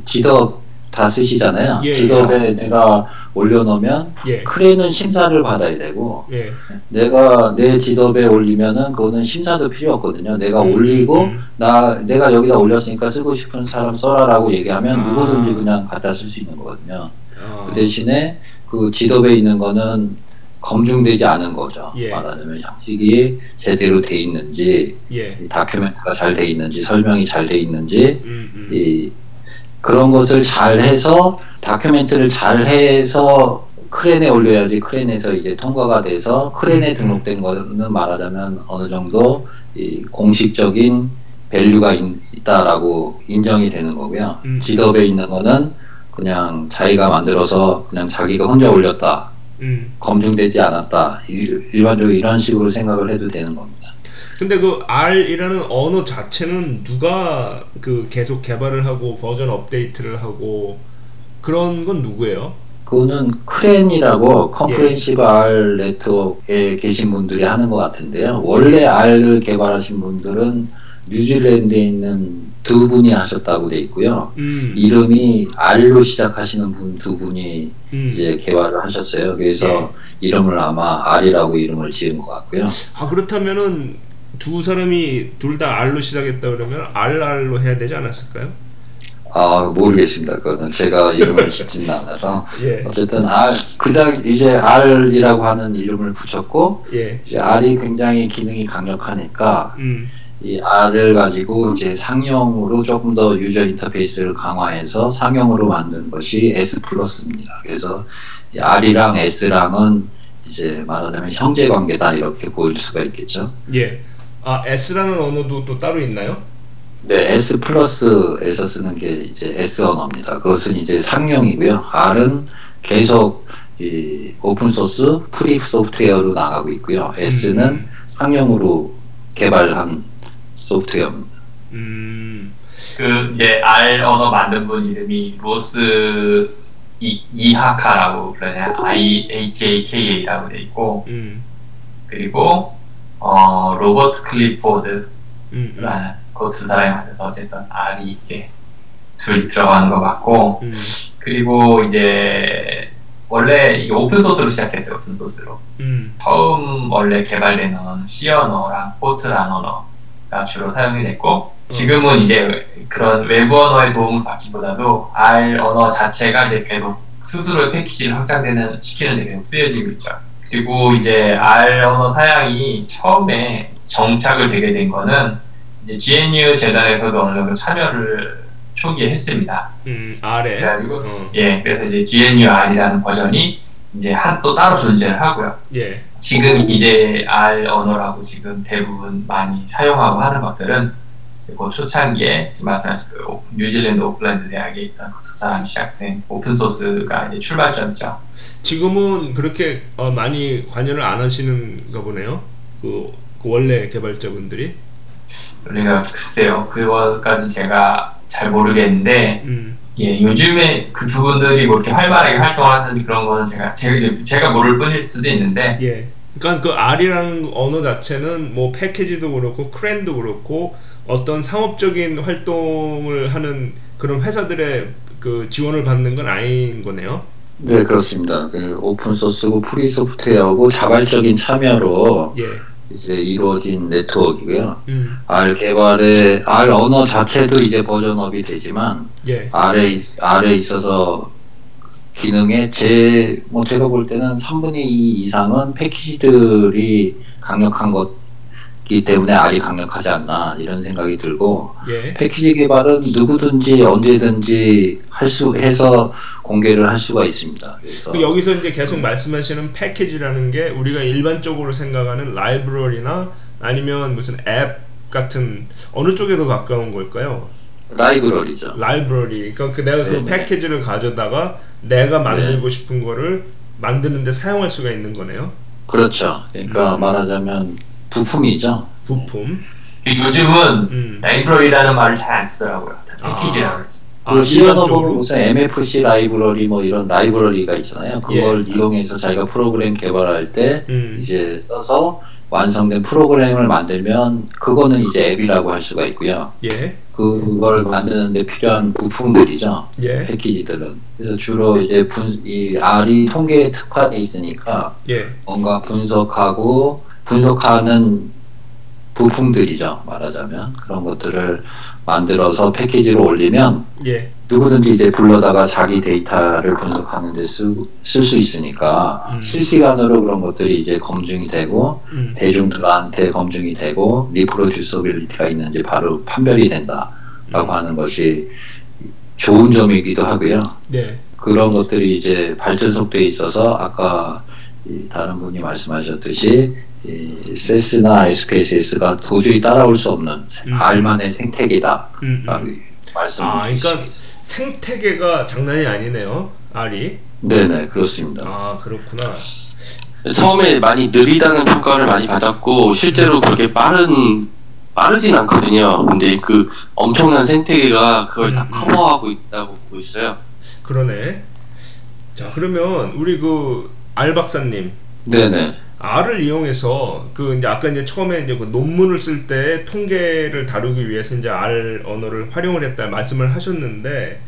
지덥 다 쓰시잖아요. 예, 지덥에 내가 올려놓으면 예. 크레는 심사를 받아야 되고 예. 내가 내 지덥에 올리면은 그거는 심사도 필요 없거든요. 내가 음, 올리고 음. 나 내가 여기다 올렸으니까 쓰고 싶은 사람 써라라고 얘기하면 아. 누구든지 그냥 갖다 쓸 수 있는 거거든요. 아. 그 대신에 그 지덥에 있는 거는 검증되지 않은 거죠. 예. 말하자면 형식이 제대로 돼 있는지 예. 이 document가 잘 돼 있는지 설명이 잘 돼 있는지 음. 음. 이 그런 것을 잘 해서 document를 잘 해서 CRAN에 올려야지 CRAN에서 이제 통과가 돼서 CRAN에 음. 등록된 거는 말하자면 어느 정도 이 공식적인 value가 있, 있다라고 인정이 되는 거고요. 음. GitHub에 있는 거는 그냥 자기가 만들어서 그냥 자기가 혼자 올렸다. 음. 검증되지 않았다. 일- 일반적으로 이런 식으로 생각을 해도 되는 겁니다. 근데 그 R이라는 언어 자체는 누가 그 계속 개발을 하고 버전 업데이트를 하고 그런 건 누구예요? 그거는 CRAN이라고 예. 컴프렌시브 R 네트워크에 계신 분들이 하는 것 같은데요. 원래 R을 개발하신 분들은 뉴질랜드에 있는 두 분이 하셨다고 돼 있고요. 음. 이름이 R로 시작하시는 분 두 분이 음. 이제 개발을 하셨어요. 그래서 예. 이름을 아마 R이라고 이름을 지은 것 같고요. 아 그렇다면은 두 사람이 둘 다 R로 시작했다 그러면 RR로 해야 되지 않았을까요? 아 모르겠습니다. 그거는 제가 이름을 짓지는 않아서 예. 어쨌든 R 그닥 이제 R이라고 하는 이름을 붙였고 예. 이제 R이 굉장히 기능이 강력하니까 음. 이 R을 가지고 이제 상용으로 조금 더 유저 인터페이스를 강화해서 상용으로 만든 것이 S 플러스입니다. 그래서 이 R이랑 S랑은 이제 말하자면 형제 관계다 이렇게 보일 수가 있겠죠. 예. 아 S라는 언어도 또 따로 있나요? 네, S-PLUS에서 쓰는 게 이제 S 언어입니다. 그것은 이제 상용이고요. R은 계속 이 open source free software로 나가고 있고요. S는 음. 상용으로 개발한 소프트웨어입니다. 음. 그 이제 R 언어 만든 분 이름이 로스 이, 이하카라고 그러냐 I H A K A라고 돼 있고 음. 그리고 어 로버트 클리포드라는 음. 음. 그두 사람이 만들어서 어쨌든 R이 이제 둘이 들어가는 것 같고 음. 그리고 이제 원래 이게 open source로 시작했어요 open source로 음. 처음 원래 개발된 언어는 C 언어랑 포트란 언어가 주로 사용이 됐고 지금은 이제 그런 외부 언어의 도움을 받기보다도 R 언어 자체가 이제 계속 스스로의 패키지를 확장되는 시키는 데 계속 쓰여지고 있죠. 그리고 이제 R 언어 사양이 처음에 정착을 되게 된 거는 이제 GNU 재단에서도 어느 정도 참여를 초기에 했습니다. 음. R에. 그래가지고 어. 예, 그래서 이제 GNU R이라는 버전이 이제 한 또 따로 존재를 하고요. 예. 지금 이제 R 언어라고 지금 대부분 많이 사용하고 하는 것들은 그 초창기에 말씀하신 그 오- 뉴질랜드 오클랜드 대학에 있던 그두 사람이 시작된 open source가 이제 출발점이죠. 지금은 그렇게 어, 많이 관여를 안 하시는가 보네요. 그, 그 원래 개발자분들이. 우리가 글쎄요, 그거까지 제가 잘 모르겠는데, 음. 예, 요즘에 그 두 분들이 뭐 이렇게 활발하게 활동하는 그런 거는 제가, 제가, 제가 모를 뿐일 수도 있는데, 예. 그러니까 그 R이라는 언어 자체는 뭐 패키지도 그렇고 크랜도 그렇고 어떤 상업적인 활동을 하는 그런 회사들의 그 지원을 받는 건 아닌 거네요. 네, 그렇습니다. 그 open source고 free software고 자발적인 참여로 예. 이제 이루어진 네트워크이고요. 음. R 개발의 R 언어 자체도 이제 버전업이 되지만 예. R에 있- R에 있어서 기능에 제뭐 제가 볼 때는 3분의 2 이상은 패키지들이 강력한 것 이기 때문에 R이 강력하지 않나 이런 생각이 들고 예. 패키지 개발은 누구든지 언제든지 할 수 해서 공개를 할 수가 있습니다. 그래서 그 여기서 이제 계속 말씀하시는 패키지라는 게 우리가 일반적으로 생각하는 라이브러리나 아니면 무슨 앱 같은 어느 쪽에 더 가까운 걸까요? 라이브러리죠. 라이브러리. 그러니까 그 내가 그 네네. 패키지를 가져다가 내가 만들고 싶은 거를 만드는데 사용할 수가 있는 거네요. 그렇죠. 그러니까 음. 말하자면 부품이죠. 부품. 요즘은 음. 라이브러리라는 말을 잘 안 쓰더라고요. 아. 패키지라고. 아, 그 시어너 보면 일반적으로. 무슨 MFC 라이브러리 뭐 이런 라이브러리가 있잖아요. 그걸 예. 이용해서 자기가 프로그램 개발할 때 음. 이제 써서 완성된 프로그램을 만들면 그거는 이제 앱이라고 할 수가 있고요. 예. 그걸 만드는데 필요한 부품들이죠. 예. 패키지들은. 그래서 주로 이제 분, 이 R이 통계에 특화돼 있으니까 예. 뭔가 분석하고 분석하는 부품들이죠. 말하자면 그런 것들을 만들어서 패키지로 올리면 예. 누구든지 이제 불러다가 자기 데이터를 분석하는데 쓸 수 있으니까 음. 실시간으로 그런 것들이 이제 검증이 되고 음. 대중들한테 검증이 되고 reproducibility가 있는지 바로 판별이 된다라고 하는 것이 좋은 점이기도 하고요. 네. 그런 것들이 이제 발전 속도에 있어서 아까 이 다른 분이 말씀하셨듯이 이 세스나 SPSS가 도저히 따라올 수 없는 음. R만의 생태계다. 음. 음. 말씀을 아, 그러니까 드리겠습니다. 생태계가 장난이 아니네요. 알이. 네네 그렇습니다. 아, 그렇구나. 처음에 많이 느리다는 평가를 많이 받았고 실제로 그렇게 빠른 빠르진 않거든요. 근데 그 엄청난 생태계가 그걸 다 음. 커버하고 있다고 보고 있어요. 그러네. 자, 그러면 우리 그 알 박사님 네네 R을 이용해서 그 이제 아까 이제 처음에 이제 그 논문을 쓸 때 통계를 다루기 위해서 이제 R 언어를 활용을 했다 말씀을 하셨는데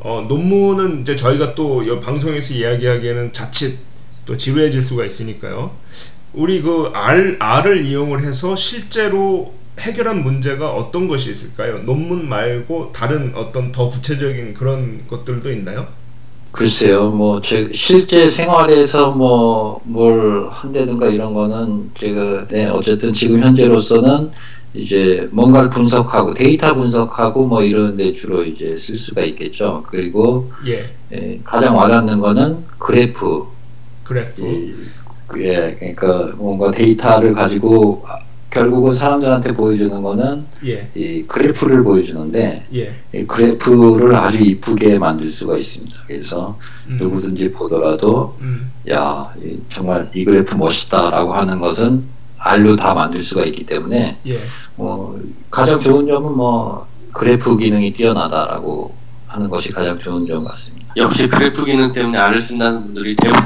어, 논문은 이제 저희가 또이 방송에서 이야기하기에는 자칫 또 지루해질 수가 있으니까요. 우리 그 R R을 이용을 해서 실제로 해결한 문제가 어떤 것이 있을까요? 논문 말고 다른 어떤 더 구체적인 그런 것들도 있나요? 글쎄요 뭐 제 실제 생활에서 뭐 뭘 한다든가 이런 거는 제가 네 어쨌든 지금 현재로서는 이제 뭔가를 분석하고 데이터 분석하고 뭐 이런 데 주로 이제 쓸 수가 있겠죠. 그리고 예, 예, 가장 와닿는 거는 그래프. 그래프. 이, 예, 그러니까 뭔가 데이터를 가지고 결국은 사람들한테 보여주는 거는 예, 이 그래프를 보여주는데 예. 이 그래프를 아주 이쁘게 만들 수가 있습니다. 그래서 음, 누구든지 보더라도 음, 야 이- 정말 이 그래프 멋있다라고 하는 것은 알로 다 만들 수가 있기 때문에 예. 뭐 가장 좋은 점은 뭐 그래프 기능이 뛰어나다라고 하는 것이 가장 좋은 점 같습니다. 역시 그래프 기능 때문에 R을 쓴다는 분들이 대부분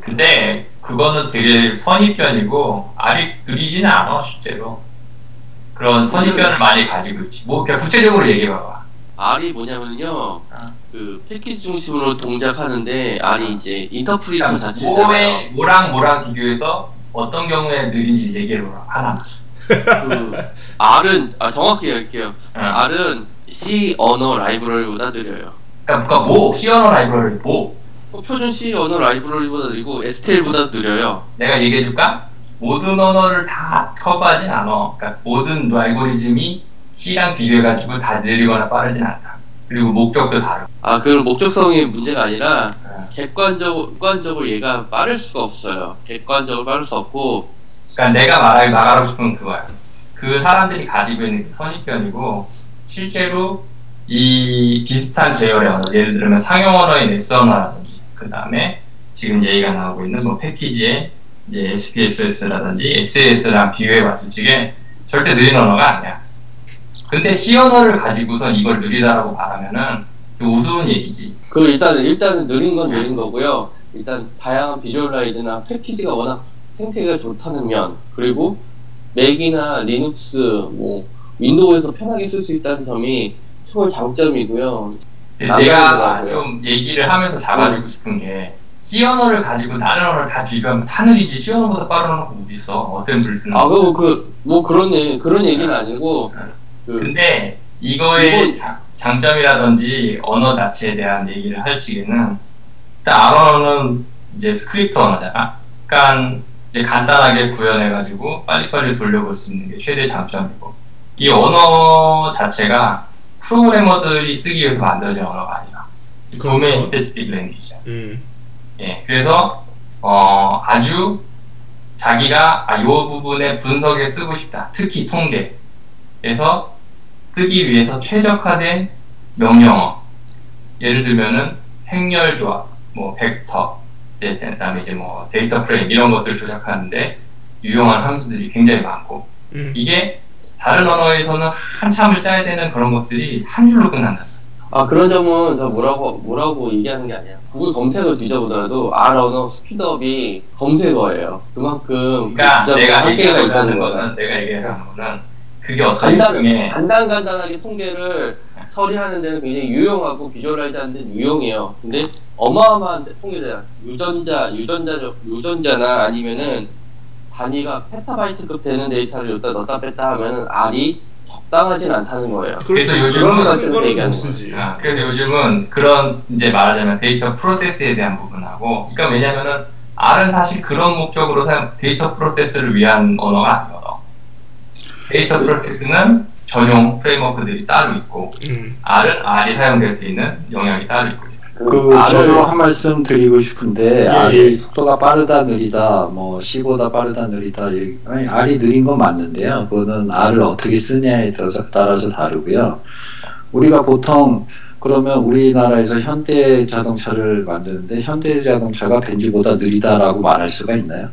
근데 그거는 되게 선입견이고 알이 느리지는 않아 실제로. 그런 선입견을 많이 가지고 있지. 뭐 그냥 구체적으로 얘기해봐봐. R이 뭐냐면요. 아. 그 패키지 중심으로 동작하는데 R이 이제 인터프리터 자체잖아요. 뭐에 뭐랑 뭐랑 비교해서 어떤 경우에 느린지 얘기해봐봐. 하나. 그 R은 아 정확히 얘기할게요. 응. R은 C 언어 라이브러리보다 느려요. 그러니까, 그러니까 뭐 시어너 라이브러리 뭐 어, 표준 C 언어 라이브러리보다 느리고 STL보다 느려요. 내가 얘기해줄까? 모든 언어를 다 커버하진 않아. 그러니까 모든 알고리즘이 C랑 비교해가지고 다 느리거나 빠르진 않다. 그리고 목적도 다르고. 아 그건 목적성이 문제가 아니라 응. 객관적, 객관적으로 얘가 빠를 수가 없어요. 객관적으로 빠를 수 없고 그러니까 내가 말하, 말하고 싶은 건 그거야. 그 사람들이 가지고 있는 선입견이고 실제로 이 비슷한 계열의 언어, 예를 들면 상용 언어인 S 언어라든지 그 다음에 지금 얘기가 나오고 있는 뭐 패키지의 이제 SPSS라든지 SAS랑 비교해 봤을 적에 절대 느린 언어가 아니야. 근데 C 언어를 가지고선 이걸 느리다라고 말하면은 그 우스운 얘기지. 그 일단 일단은 느린 건 느린 거고요. 일단 다양한 visualize나 패키지가 워낙 생태계가 좋다는 면 그리고 맥이나 리눅스 뭐 윈도우에서 편하게 쓸 수 있다는 점이 최고 장점이고요. 내가 남다르더라고요. 좀 얘기를 하면서 잡아주고 싶은 게 C 언어를 가지고 다른 언어를 다 비교하면 다 느리지 C 언어보다 빠른 언어가 못 있어 assemble 쓰는 아, 거. 그, 그, 뭐 그런 얘기, 그런 얘기는 아니고, 그, 근데 이거의 기본- 자- 장점이라든지 언어 자체에 대한 얘기를 할 적에는 일단 R어는 이제 스크립트 언어잖아. 그러니까 이제 간단하게 구현해가지고 빨리빨리 돌려볼 수 있는 게 최대 장점이고 이 언어 자체가 프로그래머들이 쓰기 위해서 만들어진 언어가. 도메인 그렇죠. specific language야. 음. 예, 그래서 어, 아주 자기가 아, 요 부분의 분석에 쓰고 싶다. 특히 통계. 그래서 쓰기 위해서 최적화된 명령어. 예를 들면은 행렬 조합, 뭐 벡터, 네, 그다음에 이제 뭐 데이터 프레임 이런 것들 조작하는데 유용한 함수들이 굉장히 많고 음. 이게 다른 언어에서는 한참을 짜야 되는 그런 것들이 한 줄로 끝난다. 아, 그런 점은 저 뭐라고, 뭐라고 얘기하는 게 아니에요. 구글 검색어 뒤져보더라도 R 언어 speed up이 검색어예요. 그만큼 그러니까 그 내가 한계가 얘기하는 있다는 거는. 내가 얘기하는 거는 그게 어떤 간단, 간단하게 통계를 처리하는 데는 굉장히 유용하고 visualize 하는 데는 유용해요. 근데 어마어마한 통계들, 유전자, 유전자, 유전자나 아니면은 단위가 페타바이트급 되는 데이터를 여기다 넣었다 뺐다 하면은 R이 적당하진 않다는 거예요. 그래서 그렇지. 요즘은 거는 쓰지. 아, 그래서 요즘은 그런 이제 말하자면 데이터 프로세스에 대한 부분하고 그러니까 왜냐면은 R은 사실 그런 목적으로 사용 데이터 프로세스를 위한 언어가 아니거든. 데이터 프로세스는 전용 프레임워크들이 따로 있고 음. R은 R이 사용될 수 있는 영역이 따로 있고 그 R을- 저도 한 말씀 드리고 싶은데 예, 예. 속도가 빠르다 느리다 뭐 C보다 빠르다 느리다 이- 아니 R이 느린 건 맞는데요. 그거는 R을 어떻게 쓰냐에 따라서, 따라서 다르고요. 우리가 보통 그러면 우리나라에서 현대 자동차를 만드는데 현대 자동차가 벤츠보다 느리다라고 말할 수가 있나요?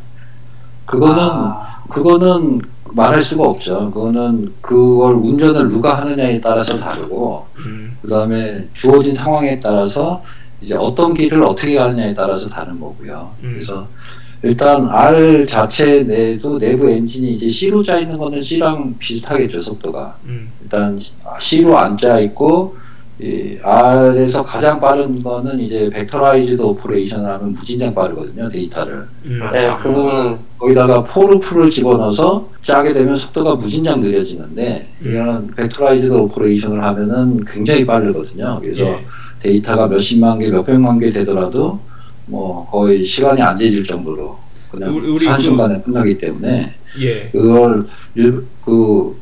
그거는 아, 그거는 말할 수가 없죠. 그거는 그걸 운전을 누가 하느냐에 따라서 다르고 음. 그 다음에 주어진 상황에 따라서 이제 어떤 길을 어떻게 가느냐에 따라서 다른 거고요. 음. 그래서 일단 R 자체 내도 내부 엔진이 이제 C로 짜 있는 거는 C랑 비슷하겠죠 속도가. 음. 일단 C로 안 짜 있고 이 R에서 가장 빠른 거는 이제 vectorized operation을 하면 무진장 빠르거든요 데이터를. 음. 네, 그 부분은 거기다가 for loop를 집어넣어서 짜게 되면 속도가 무진장 느려지는데 이거는 vectorized operation을 하면은 굉장히 빠르거든요. 그래서 예. 데이터가 몇십만 개, 몇백만 개 되더라도 뭐 거의 시간이 안 재질 정도로 그냥 우리- 우리 그- 한순간에 끝나기 때문에 예. 그걸 일- 그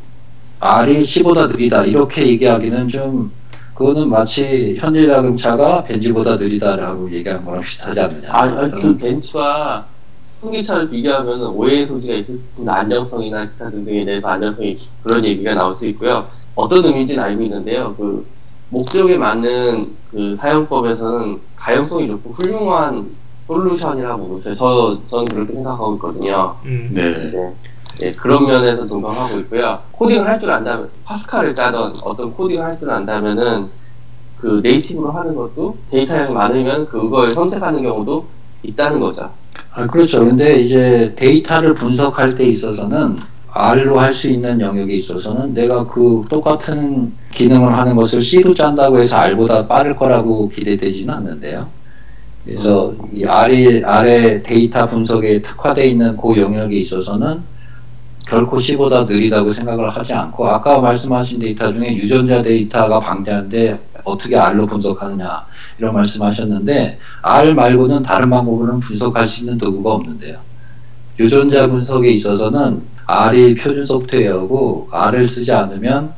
R이 C보다 느리다 이렇게 얘기하기는 좀 그거는 마치 현재 자동차가 벤츠보다 느리다라고 얘기하는 거랑 비슷하지 않느냐. 아, 아, 그 벤츠와 통기차를 비교하면 오해의 소지가 있을 수 있는 안정성이나 기타 등등에 대해서 안정성이 그런 얘기가 나올 수 있고요. 어떤 의미인지는 알고 있는데요. 그 목적에 맞는 그 사용법에서는 가용성이 좋고 훌륭한 솔루션이라고 보고 있어요. 저, 저는 그렇게 생각하고 있거든요. 음. 네. 이제 예, 그런 면에서 동감하고 있고요. 코딩을 할 줄 안다면 파스칼을 짜던 어떤 코딩을 할 줄 안다면은 그 네이티브로 하는 것도 데이터량이 많으면 그걸 선택하는 경우도 있다는 거죠. 아, 그렇죠. 근데 이제 데이터를 분석할 때 있어서는 R로 할 수 있는 영역에 있어서는 내가 그 똑같은 기능을 하는 것을 C로 짠다고 해서 R보다 빠를 거라고 기대되지는 않는데요. 그래서 이 R이, R의 데이터 분석에 특화되어 있는 그 영역에 있어서는 결코 C보다 느리다고 생각을 하지 않고 아까 말씀하신 데이터 중에 유전자 데이터가 방대한데 어떻게 R로 분석하느냐 이런 말씀하셨는데 R 말고는 다른 방법으로는 분석할 수 있는 도구가 없는데요. 유전자 분석에 있어서는 R이 표준 소프트웨어고 R을 쓰지 않으면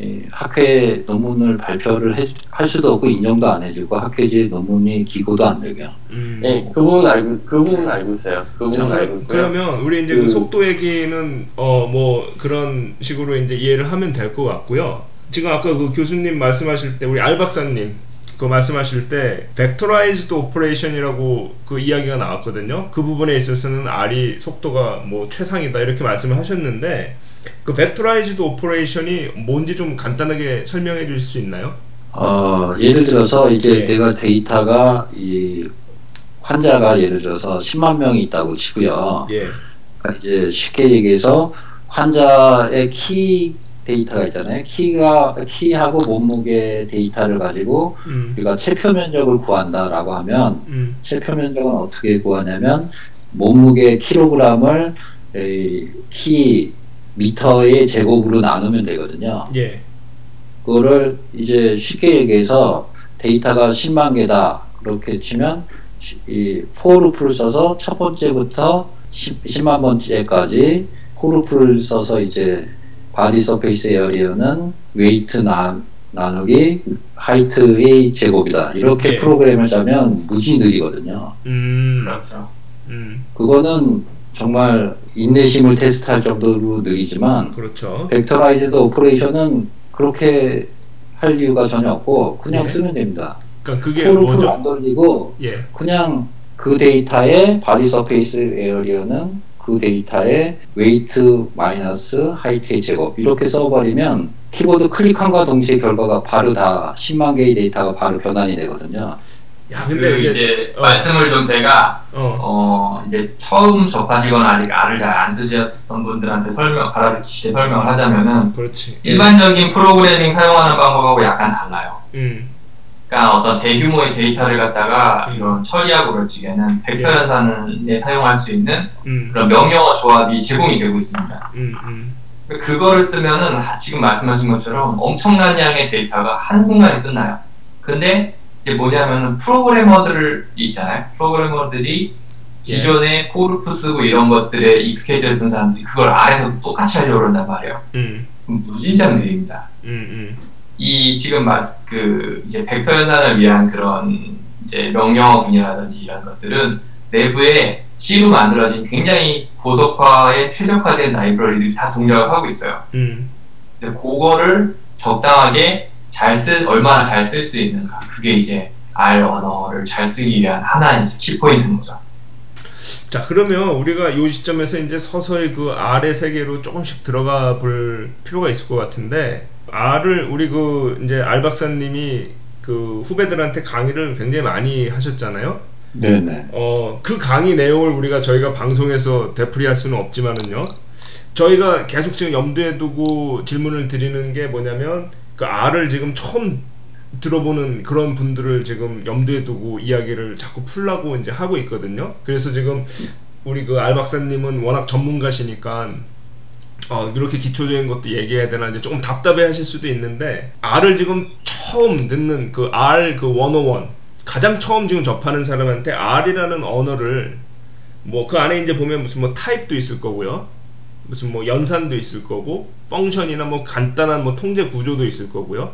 이 학회 논문을 발표를 해- 할 수도 없고 인정도 안 해주고 학회지 논문이 기고도 안 되고요. 음. 네, 그 부분 알고 그 부분 알고 있어요. 그 자, 부분 알고 있고요. 그러면 우리 이제 그 그- 속도 얘기는 어 뭐 그런 식으로 이제 이해를 하면 될 것 같고요. 지금 아까 그 교수님 말씀하실 때 우리 R 박사님 그 말씀하실 때 vectorized operation이라고 그 이야기가 나왔거든요. 그 부분에 있어서는 R이 속도가 뭐 최상이다 이렇게 말씀을 하셨는데 그 vectorized operation이 뭔지 좀 간단하게 설명해 주실 수 있나요? 어, 예를 들어서 이제 예. 내가 데이터가 이 환자가 예를 들어서 10만 명이 있다고 치고요. 예. 그러니까 이제 쉽게 얘기해서 환자의 키 데이터가 있잖아요. 키가 키하고 몸무게 데이터를 가지고 음. 우리가 체표 면적을 구한다라고 하면 음. 체표 면적은 어떻게 구하냐면 몸무게 킬로그램을 이, 키 미터의 제곱으로 나누면 되거든요. 예. 그거를 이제 쉽게 얘기해서 데이터가 10만 개다 그렇게 치면 시- 이 for loop를 써서 첫 번째부터 10, 만 번째까지 for loop를 써서 이제 body surface area는 weight 나, 나누기 height의 제곱이다 이렇게 네. 프로그램을 짜면 무지 느리거든요. 음. 그렇죠. 음. 그거는 정말 인내심을 테스트할 정도로 느리지만 그렇죠. vectorized operation은 그렇게 할 이유가 전혀 없고 그냥 네. 쓰면 됩니다. 그러니까 그게 뭐죠? 안 돌리고 예. 그냥 그 데이터의 body surface area는 그 데이터의 weight minus height의 제곱 이렇게 써버리면 키보드 클릭함과 동시에 결과가 바로 다 10만 개의 데이터가 바로 변환이 되거든요. 야, 그 근데 이게 이제 어. 말씀을 좀 제가 어. 어 이제 처음 접하시거나 아직 알을 잘 안 쓰셨던 분들한테 설명 알아듣기 설명을 하자면은 그렇지. 일반적인 프로그래밍 사용하는 방법하고 약간 달라요. 음. 그러니까 어떤 대규모의 데이터를 갖다가 음. 이런 처리하고 그럴 적에는 벡터 예. 연산에 사용할 수 있는 음. 그런 명령어 조합이 제공이 되고 있습니다. 음. 음. 그거를 쓰면은 지금 말씀하신 것처럼 엄청난 양의 데이터가 한순간에 끝나요. 근데 이게 뭐냐면은 프로그래머들 있잖아요. 프로그래머들이 예. 기존에 포르프 쓰고 이런 것들에 익숙해졌던 사람들이 그걸 아래서 똑같이 하려고 그런단 말이에요. 음. 무진장 느립니다. 음. 이 지금 말, 그 이제 벡터 연산을 위한 그런 이제 명령어군이라든지 이런 것들은 내부에 C로 만들어진 굉장히 고속화에 최적화된 라이브러리들이 다 동작을 하고 있어요. 음. 근데 그거를 적당하게 잘 쓸, 얼마나 잘 쓸 수 있는가. 그게 이제 R 언어를 잘 쓰기 위한 하나의 이제 키포인트인 거죠. 자 그러면 우리가 이 시점에서 이제 서서히 그 R의 세계로 조금씩 들어가 볼 필요가 있을 것 같은데 R을 우리 그 이제 알 박사님이 그 후배들한테 강의를 굉장히 많이 하셨잖아요. 네네. 어, 그 강의 내용을 우리가 저희가 방송에서 되풀이할 수는 없지만은요. 저희가 계속 지금 염두에 두고 질문을 드리는 게 뭐냐면 그 R을 지금 처음 들어보는 그런 분들을 지금 염두에 두고 이야기를 자꾸 풀라고 이제 하고 있거든요. 그래서 지금 우리 그 알 박사님은 워낙 전문가시니까 어, 이렇게 기초적인 것도 얘기해야 되나 이제 조금 답답해 하실 수도 있는데 R을 지금 처음 듣는 그 R 그 101 가장 처음 지금 접하는 사람한테 R이라는 언어를 뭐 그 안에 이제 보면 무슨 뭐 타입도 있을 거고요. 무슨 뭐 연산도 있을 거고 펑션이나 뭐 간단한 뭐 통제 구조도 있을 거고요.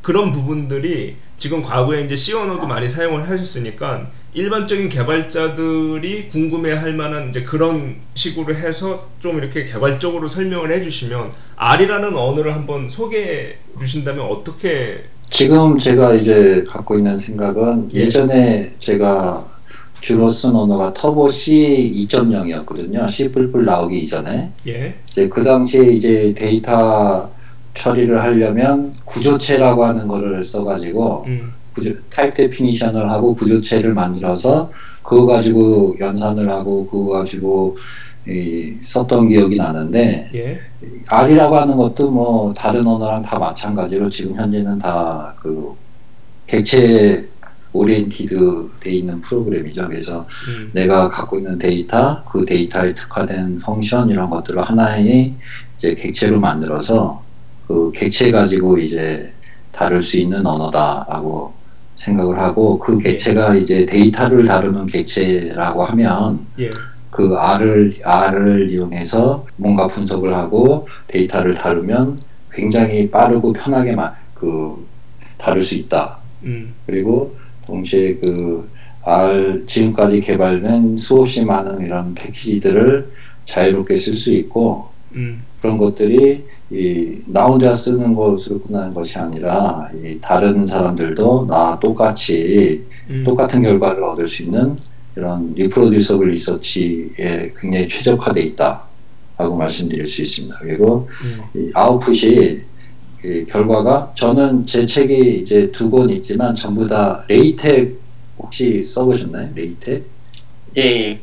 그런 부분들이 지금 과거에 이제 C 언어도 많이 사용을 하셨으니까 일반적인 개발자들이 궁금해 할 만한 이제 그런 식으로 해서 좀 이렇게 개발적으로 설명을 해주시면 R이라는 언어를 한번 소개해 주신다면 어떻게 지금 제가 이제 갖고 있는 생각은 예전에 제가 주로 쓴 언어가 Turbo C 2.0이었거든요. C++ 나오기 이전에. 예 이제 그 당시에 이제 데이터 처리를 하려면 구조체라고 하는 거를 써가지고 음, 구조, type definition을 하고 구조체를 만들어서 그거 가지고 연산을 하고 그거 가지고 이, 썼던 기억이 나는데 예 R이라고 하는 것도 뭐 다른 언어랑 다 마찬가지로 지금 현재는 다 그 객체 oriented 돼 있는 프로그램이죠. 그래서 음, 내가 갖고 있는 데이터, 그 데이터에 특화된 function 이런 것들을 하나의 이제 객체로 만들어서 그 객체 가지고 이제 다룰 수 있는 언어다라고 생각을 하고 그 객체가 이제 데이터를 다루는 객체라고 하면 예 그 R을 R을 이용해서 뭔가 분석을 하고 데이터를 다루면 굉장히 빠르고 편하게 마, 그 다룰 수 있다. 음, 그리고 동시에 그 R 지금까지 개발된 수없이 많은 이런 패키지들을 자유롭게 쓸 수 있고 음, 그런 것들이 이나 혼자 쓰는 것으로 끝나는 것이 아니라 이 다른 사람들도 나 똑같이 음. 똑같은 결과를 얻을 수 있는 이런 리프로듀서블 리서치에 굉장히 최적화돼 있다. 라고 말씀드릴 수 있습니다. 그리고 음. 이 아웃풋이 이 결과가 저는 제 책이 이제 두 권 있지만 전부 다 LaTeX 혹시 써보셨나요? LaTeX? 예, 예.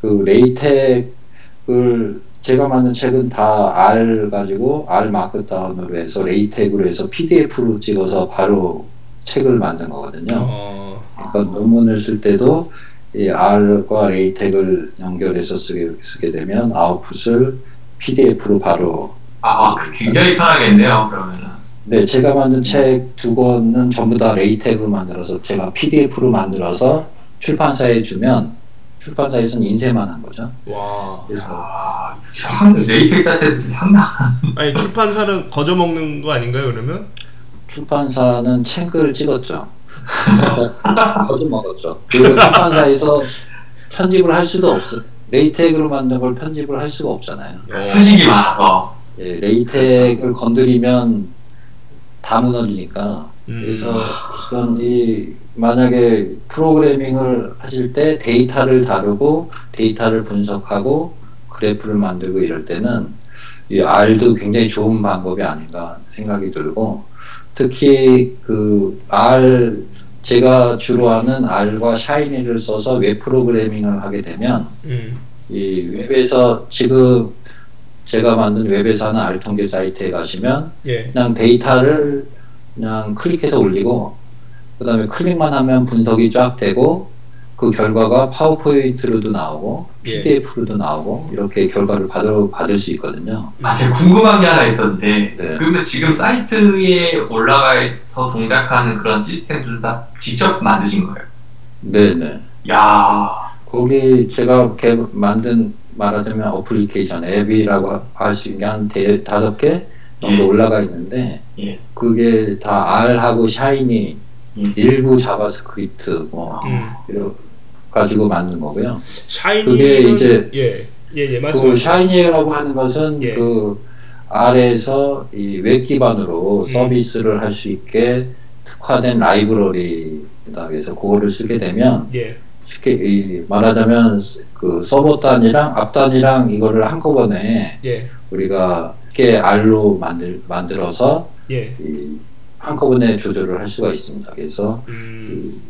그 LaTeX을 제가 만든 책은 다 R 가지고 R 마크다운으로 해서 LaTeX으로 해서 PDF로 찍어서 바로 책을 만든 거거든요. 어, 그러니까 논문을 쓸 때도 이 R과 레이텍을 연결해서 쓰게, 쓰게 되면 아웃풋을 PDF로 바로 아, 그 굉장히 편하겠네요. 그러면은. 네, 제가 만든 책 두 권은 전부 다 레이텍으로 만들어서 제가 PDF로 만들어서 출판사에 주면 출판사에서는 인쇄만 한 거죠. 와. 그래서 아, 상 레이텍 자체도 상당. 아니 출판사는 거저 먹는 거 아닌가요 그러면? 출판사는 책을 찍었죠. 거짓 먹었죠. 그리고 출판사에서 편집을 할 수도 없어. LaTeX으로 만든 걸 편집을 할 수가 없잖아요. 어. 수식이 많아서. 예, LaTeX을 건드리면 다 무너지니까. 음. 그래서 어떤 이 만약에 프로그래밍을 하실 때 데이터를 다루고 데이터를 분석하고 그래프를 만들고 이럴 때는 이 R도 굉장히 좋은 방법이 아닌가 생각이 들고 특히 그 R 제가 주로 하는 R과 Shiny를 써서 웹 프로그래밍을 하게 되면 음. 이 웹에서 지금 제가 만든 웹에서 하는 R 통계 사이트에 가시면 예. 그냥 데이터를 그냥 클릭해서 올리고 그 다음에 클릭만 하면 분석이 쫙 되고 그 결과가 파워포인트로도 나오고 예. PDF로도 나오고 이렇게 결과를 받을, 받을 수 있거든요. 아, 제가 궁금한 게 하나 있었는데, 네. 그러면 지금 사이트에 올라가서 동작하는 그런 시스템들을 다 직접 만드신 거예요? 네네. 야 거기 제가 개, 만든 말하자면 어플리케이션 앱이라고 할 수 있는 게 한 다섯 개 정도 예. 올라가 있는데 예. 그게 다 R하고 Shiny 예. 일부 JavaScript 뭐 음. 이런 가지고 만든 거고요. Shiny는 그게 이제 예. 예, 예, 그. Shiny라고 하는 것은 예. 그 R에서 이 웹 기반으로 음. 서비스를 할 수 있게 특화된 라이브러리다. 그래서 그거를 쓰게 되면 예. 쉽게 이 말하자면 그 서버 단위랑 앞 단위랑 이거를 한꺼번에 예. 우리가 쉽게 R로 만들 만들어서 예. 이 한꺼번에 조절을 할 수가 있습니다. 그래서 음.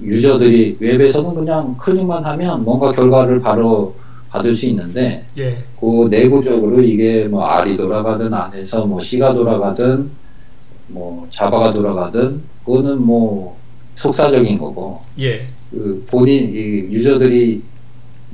유저들이 웹에서는 그냥 클릭만 하면 뭔가 결과를 바로 받을 수 있는데 예. 그 내부적으로 이게 뭐 R이 돌아가든 안에서 뭐 C가 돌아가든 뭐 자바가 돌아가든 그거는 뭐 속사적인 거고 예. 그 본인 이 유저들이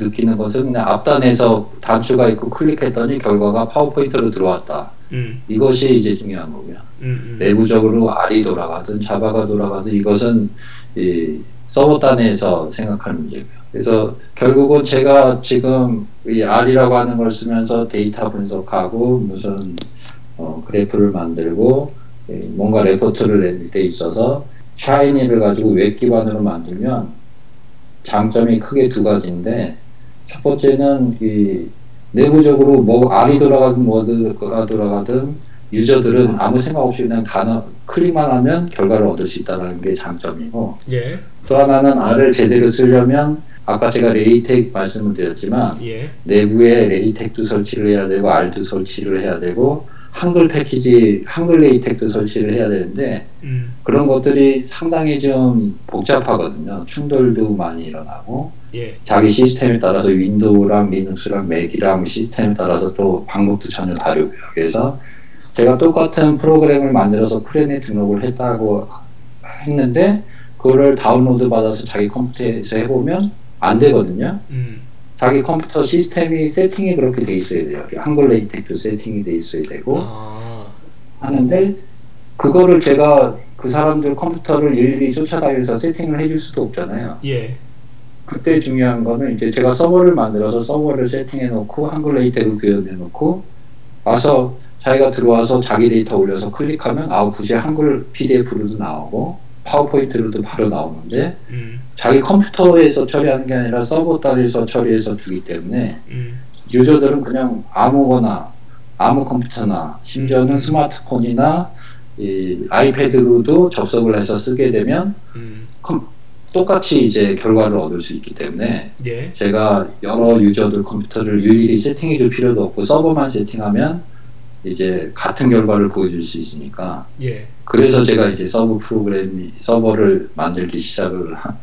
느끼는 것은 그냥 앞단에서 단추가 있고 클릭했더니 결과가 파워포인트로 들어왔다. 음. 이것이 이제 중요한 거고요. 음. 음. 내부적으로 R이 돌아가든 Java가 돌아가든 이것은 이 서버 단에서 생각할 문제고요. 그래서 결국은 제가 지금 이 R이라고 하는 걸 쓰면서 데이터 분석하고 무슨 어, 그래프를 만들고 이 뭔가 레포트를 낼 때 있어서 Shiny를 가지고 웹 기반으로 만들면 장점이 크게 두 가지인데 첫 번째는 이 내부적으로 뭐 R이 돌아가든 뭐가 돌아가든 user들은 아무 생각 없이 그냥 단어 클릭만 하면 결과를 얻을 수 있다는 게 장점이고 예. 또 하나는 R을 제대로 쓰려면 아까 제가 LaTeX 말씀을 드렸지만 예. 내부에 LaTeX도 설치를 해야 되고 R도 설치를 해야 되고 한글 패키지 한글 LaTeX도 설치를 해야 되는데 음. 그런 것들이 상당히 좀 복잡하거든요 충돌도 많이 일어나고 예. 자기 시스템에 따라서 윈도우랑 리눅스랑 맥이랑 시스템에 따라서 또 방법도 전혀 다르고요. 그래서 제가 똑같은 프로그램을 만들어서 CRAN에 등록을 했다고 했는데 그거를 다운로드 받아서 자기 컴퓨터에서 해보면 안 되거든요. 음. 자기 컴퓨터 시스템이 세팅이 그렇게 돼 있어야 돼요. 한글 LaTeX도 세팅이 돼 있어야 되고 아. 하는데 그거를 제가 그 사람들 컴퓨터를 일일이 쫓아다니면서 세팅을 해줄 수도 없잖아요. 예. 그때 중요한 거는 이제 제가 서버를 만들어서 서버를 세팅해 놓고 한글 LaTeX을 구현해 놓고 와서 자기가 들어와서 자기 데이터 올려서 클릭하면 아웃풋이 한글 PDF로도 나오고 파워포인트로도 바로 나오는데 음. 자기 컴퓨터에서 처리하는 게 아니라 서버 단에서 처리해서 주기 때문에 음. user들은 그냥 아무거나 아무 컴퓨터나 심지어는 스마트폰이나 이 아이패드로도 접속을 해서 쓰게 되면 음. 똑같이 이제 결과를 얻을 수 있기 때문에 예. 제가 여러 user들 컴퓨터를 일일이 세팅해 줄 필요도 없고 서버만 세팅하면 이제 같은 결과를 보여줄 수 있으니까 예. 그래서 제가 이제 서버 프로그램이 서버를 만들기 시작을 한,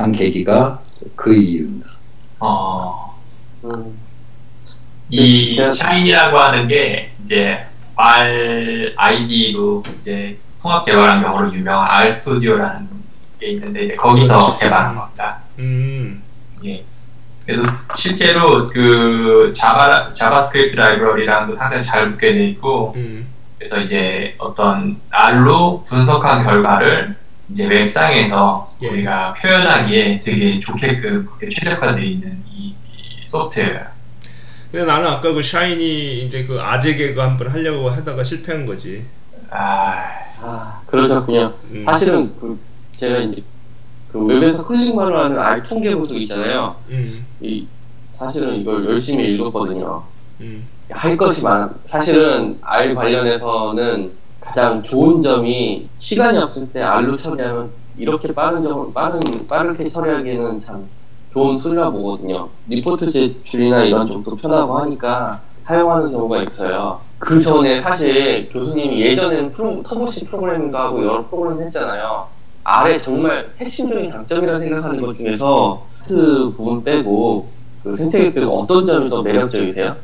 한 계기가 그 이유입니다. 어, 음. 이 제가- 샤인이라고 하는 게 이제 R ID로 이제 통합 개발 환경으로 유명한 R 스튜디오라는 게 있는데 이제 거기서 그렇지. 개발한 겁니다. 음. 예. 그래서 실제로 그 자바 자바스크립트 라이브러리랑도 상당히 잘 묶여 돼 있고 음. 그래서 이제 어떤 R로 분석한 결과를 이제 웹상에서 예. 우리가 표현하기에 되게 좋게끔 그렇게 최적화되어 있는 이, 이 소프트웨어. 근데 나는 아까 그 Shiny 이제 그 아재 개그 한번 하려고 하다가 실패한 거지. 아, 아, 그러셨군요. 음. 사실은 그 제가 이제 그 웹에서 클릭만으로 하는 R 통계 분석 있잖아요. 음. 이 사실은 이걸 열심히 읽었거든요. 음. 할 것이 많. 사실은 R 관련해서는 가장 좋은 점이 시간이 없을 때 R로 처리하면 이렇게 빠른 점 빠른 빠르게 처리하기에는 참 좋은 툴이라 보거든요. 리포트 제출이나 이런 쪽도 편하고 하니까 사용하는 경우가 있어요. 그 전에 사실 교수님이 예전에는 프로, Turbo C 프로그래밍도 하고 여러 프로그램 했잖아요. R의 정말 핵심적인 장점이라 생각하는 것 중에서 트 부분 빼고 그 생태계 빼고 어떤 점이 더 매력적이세요?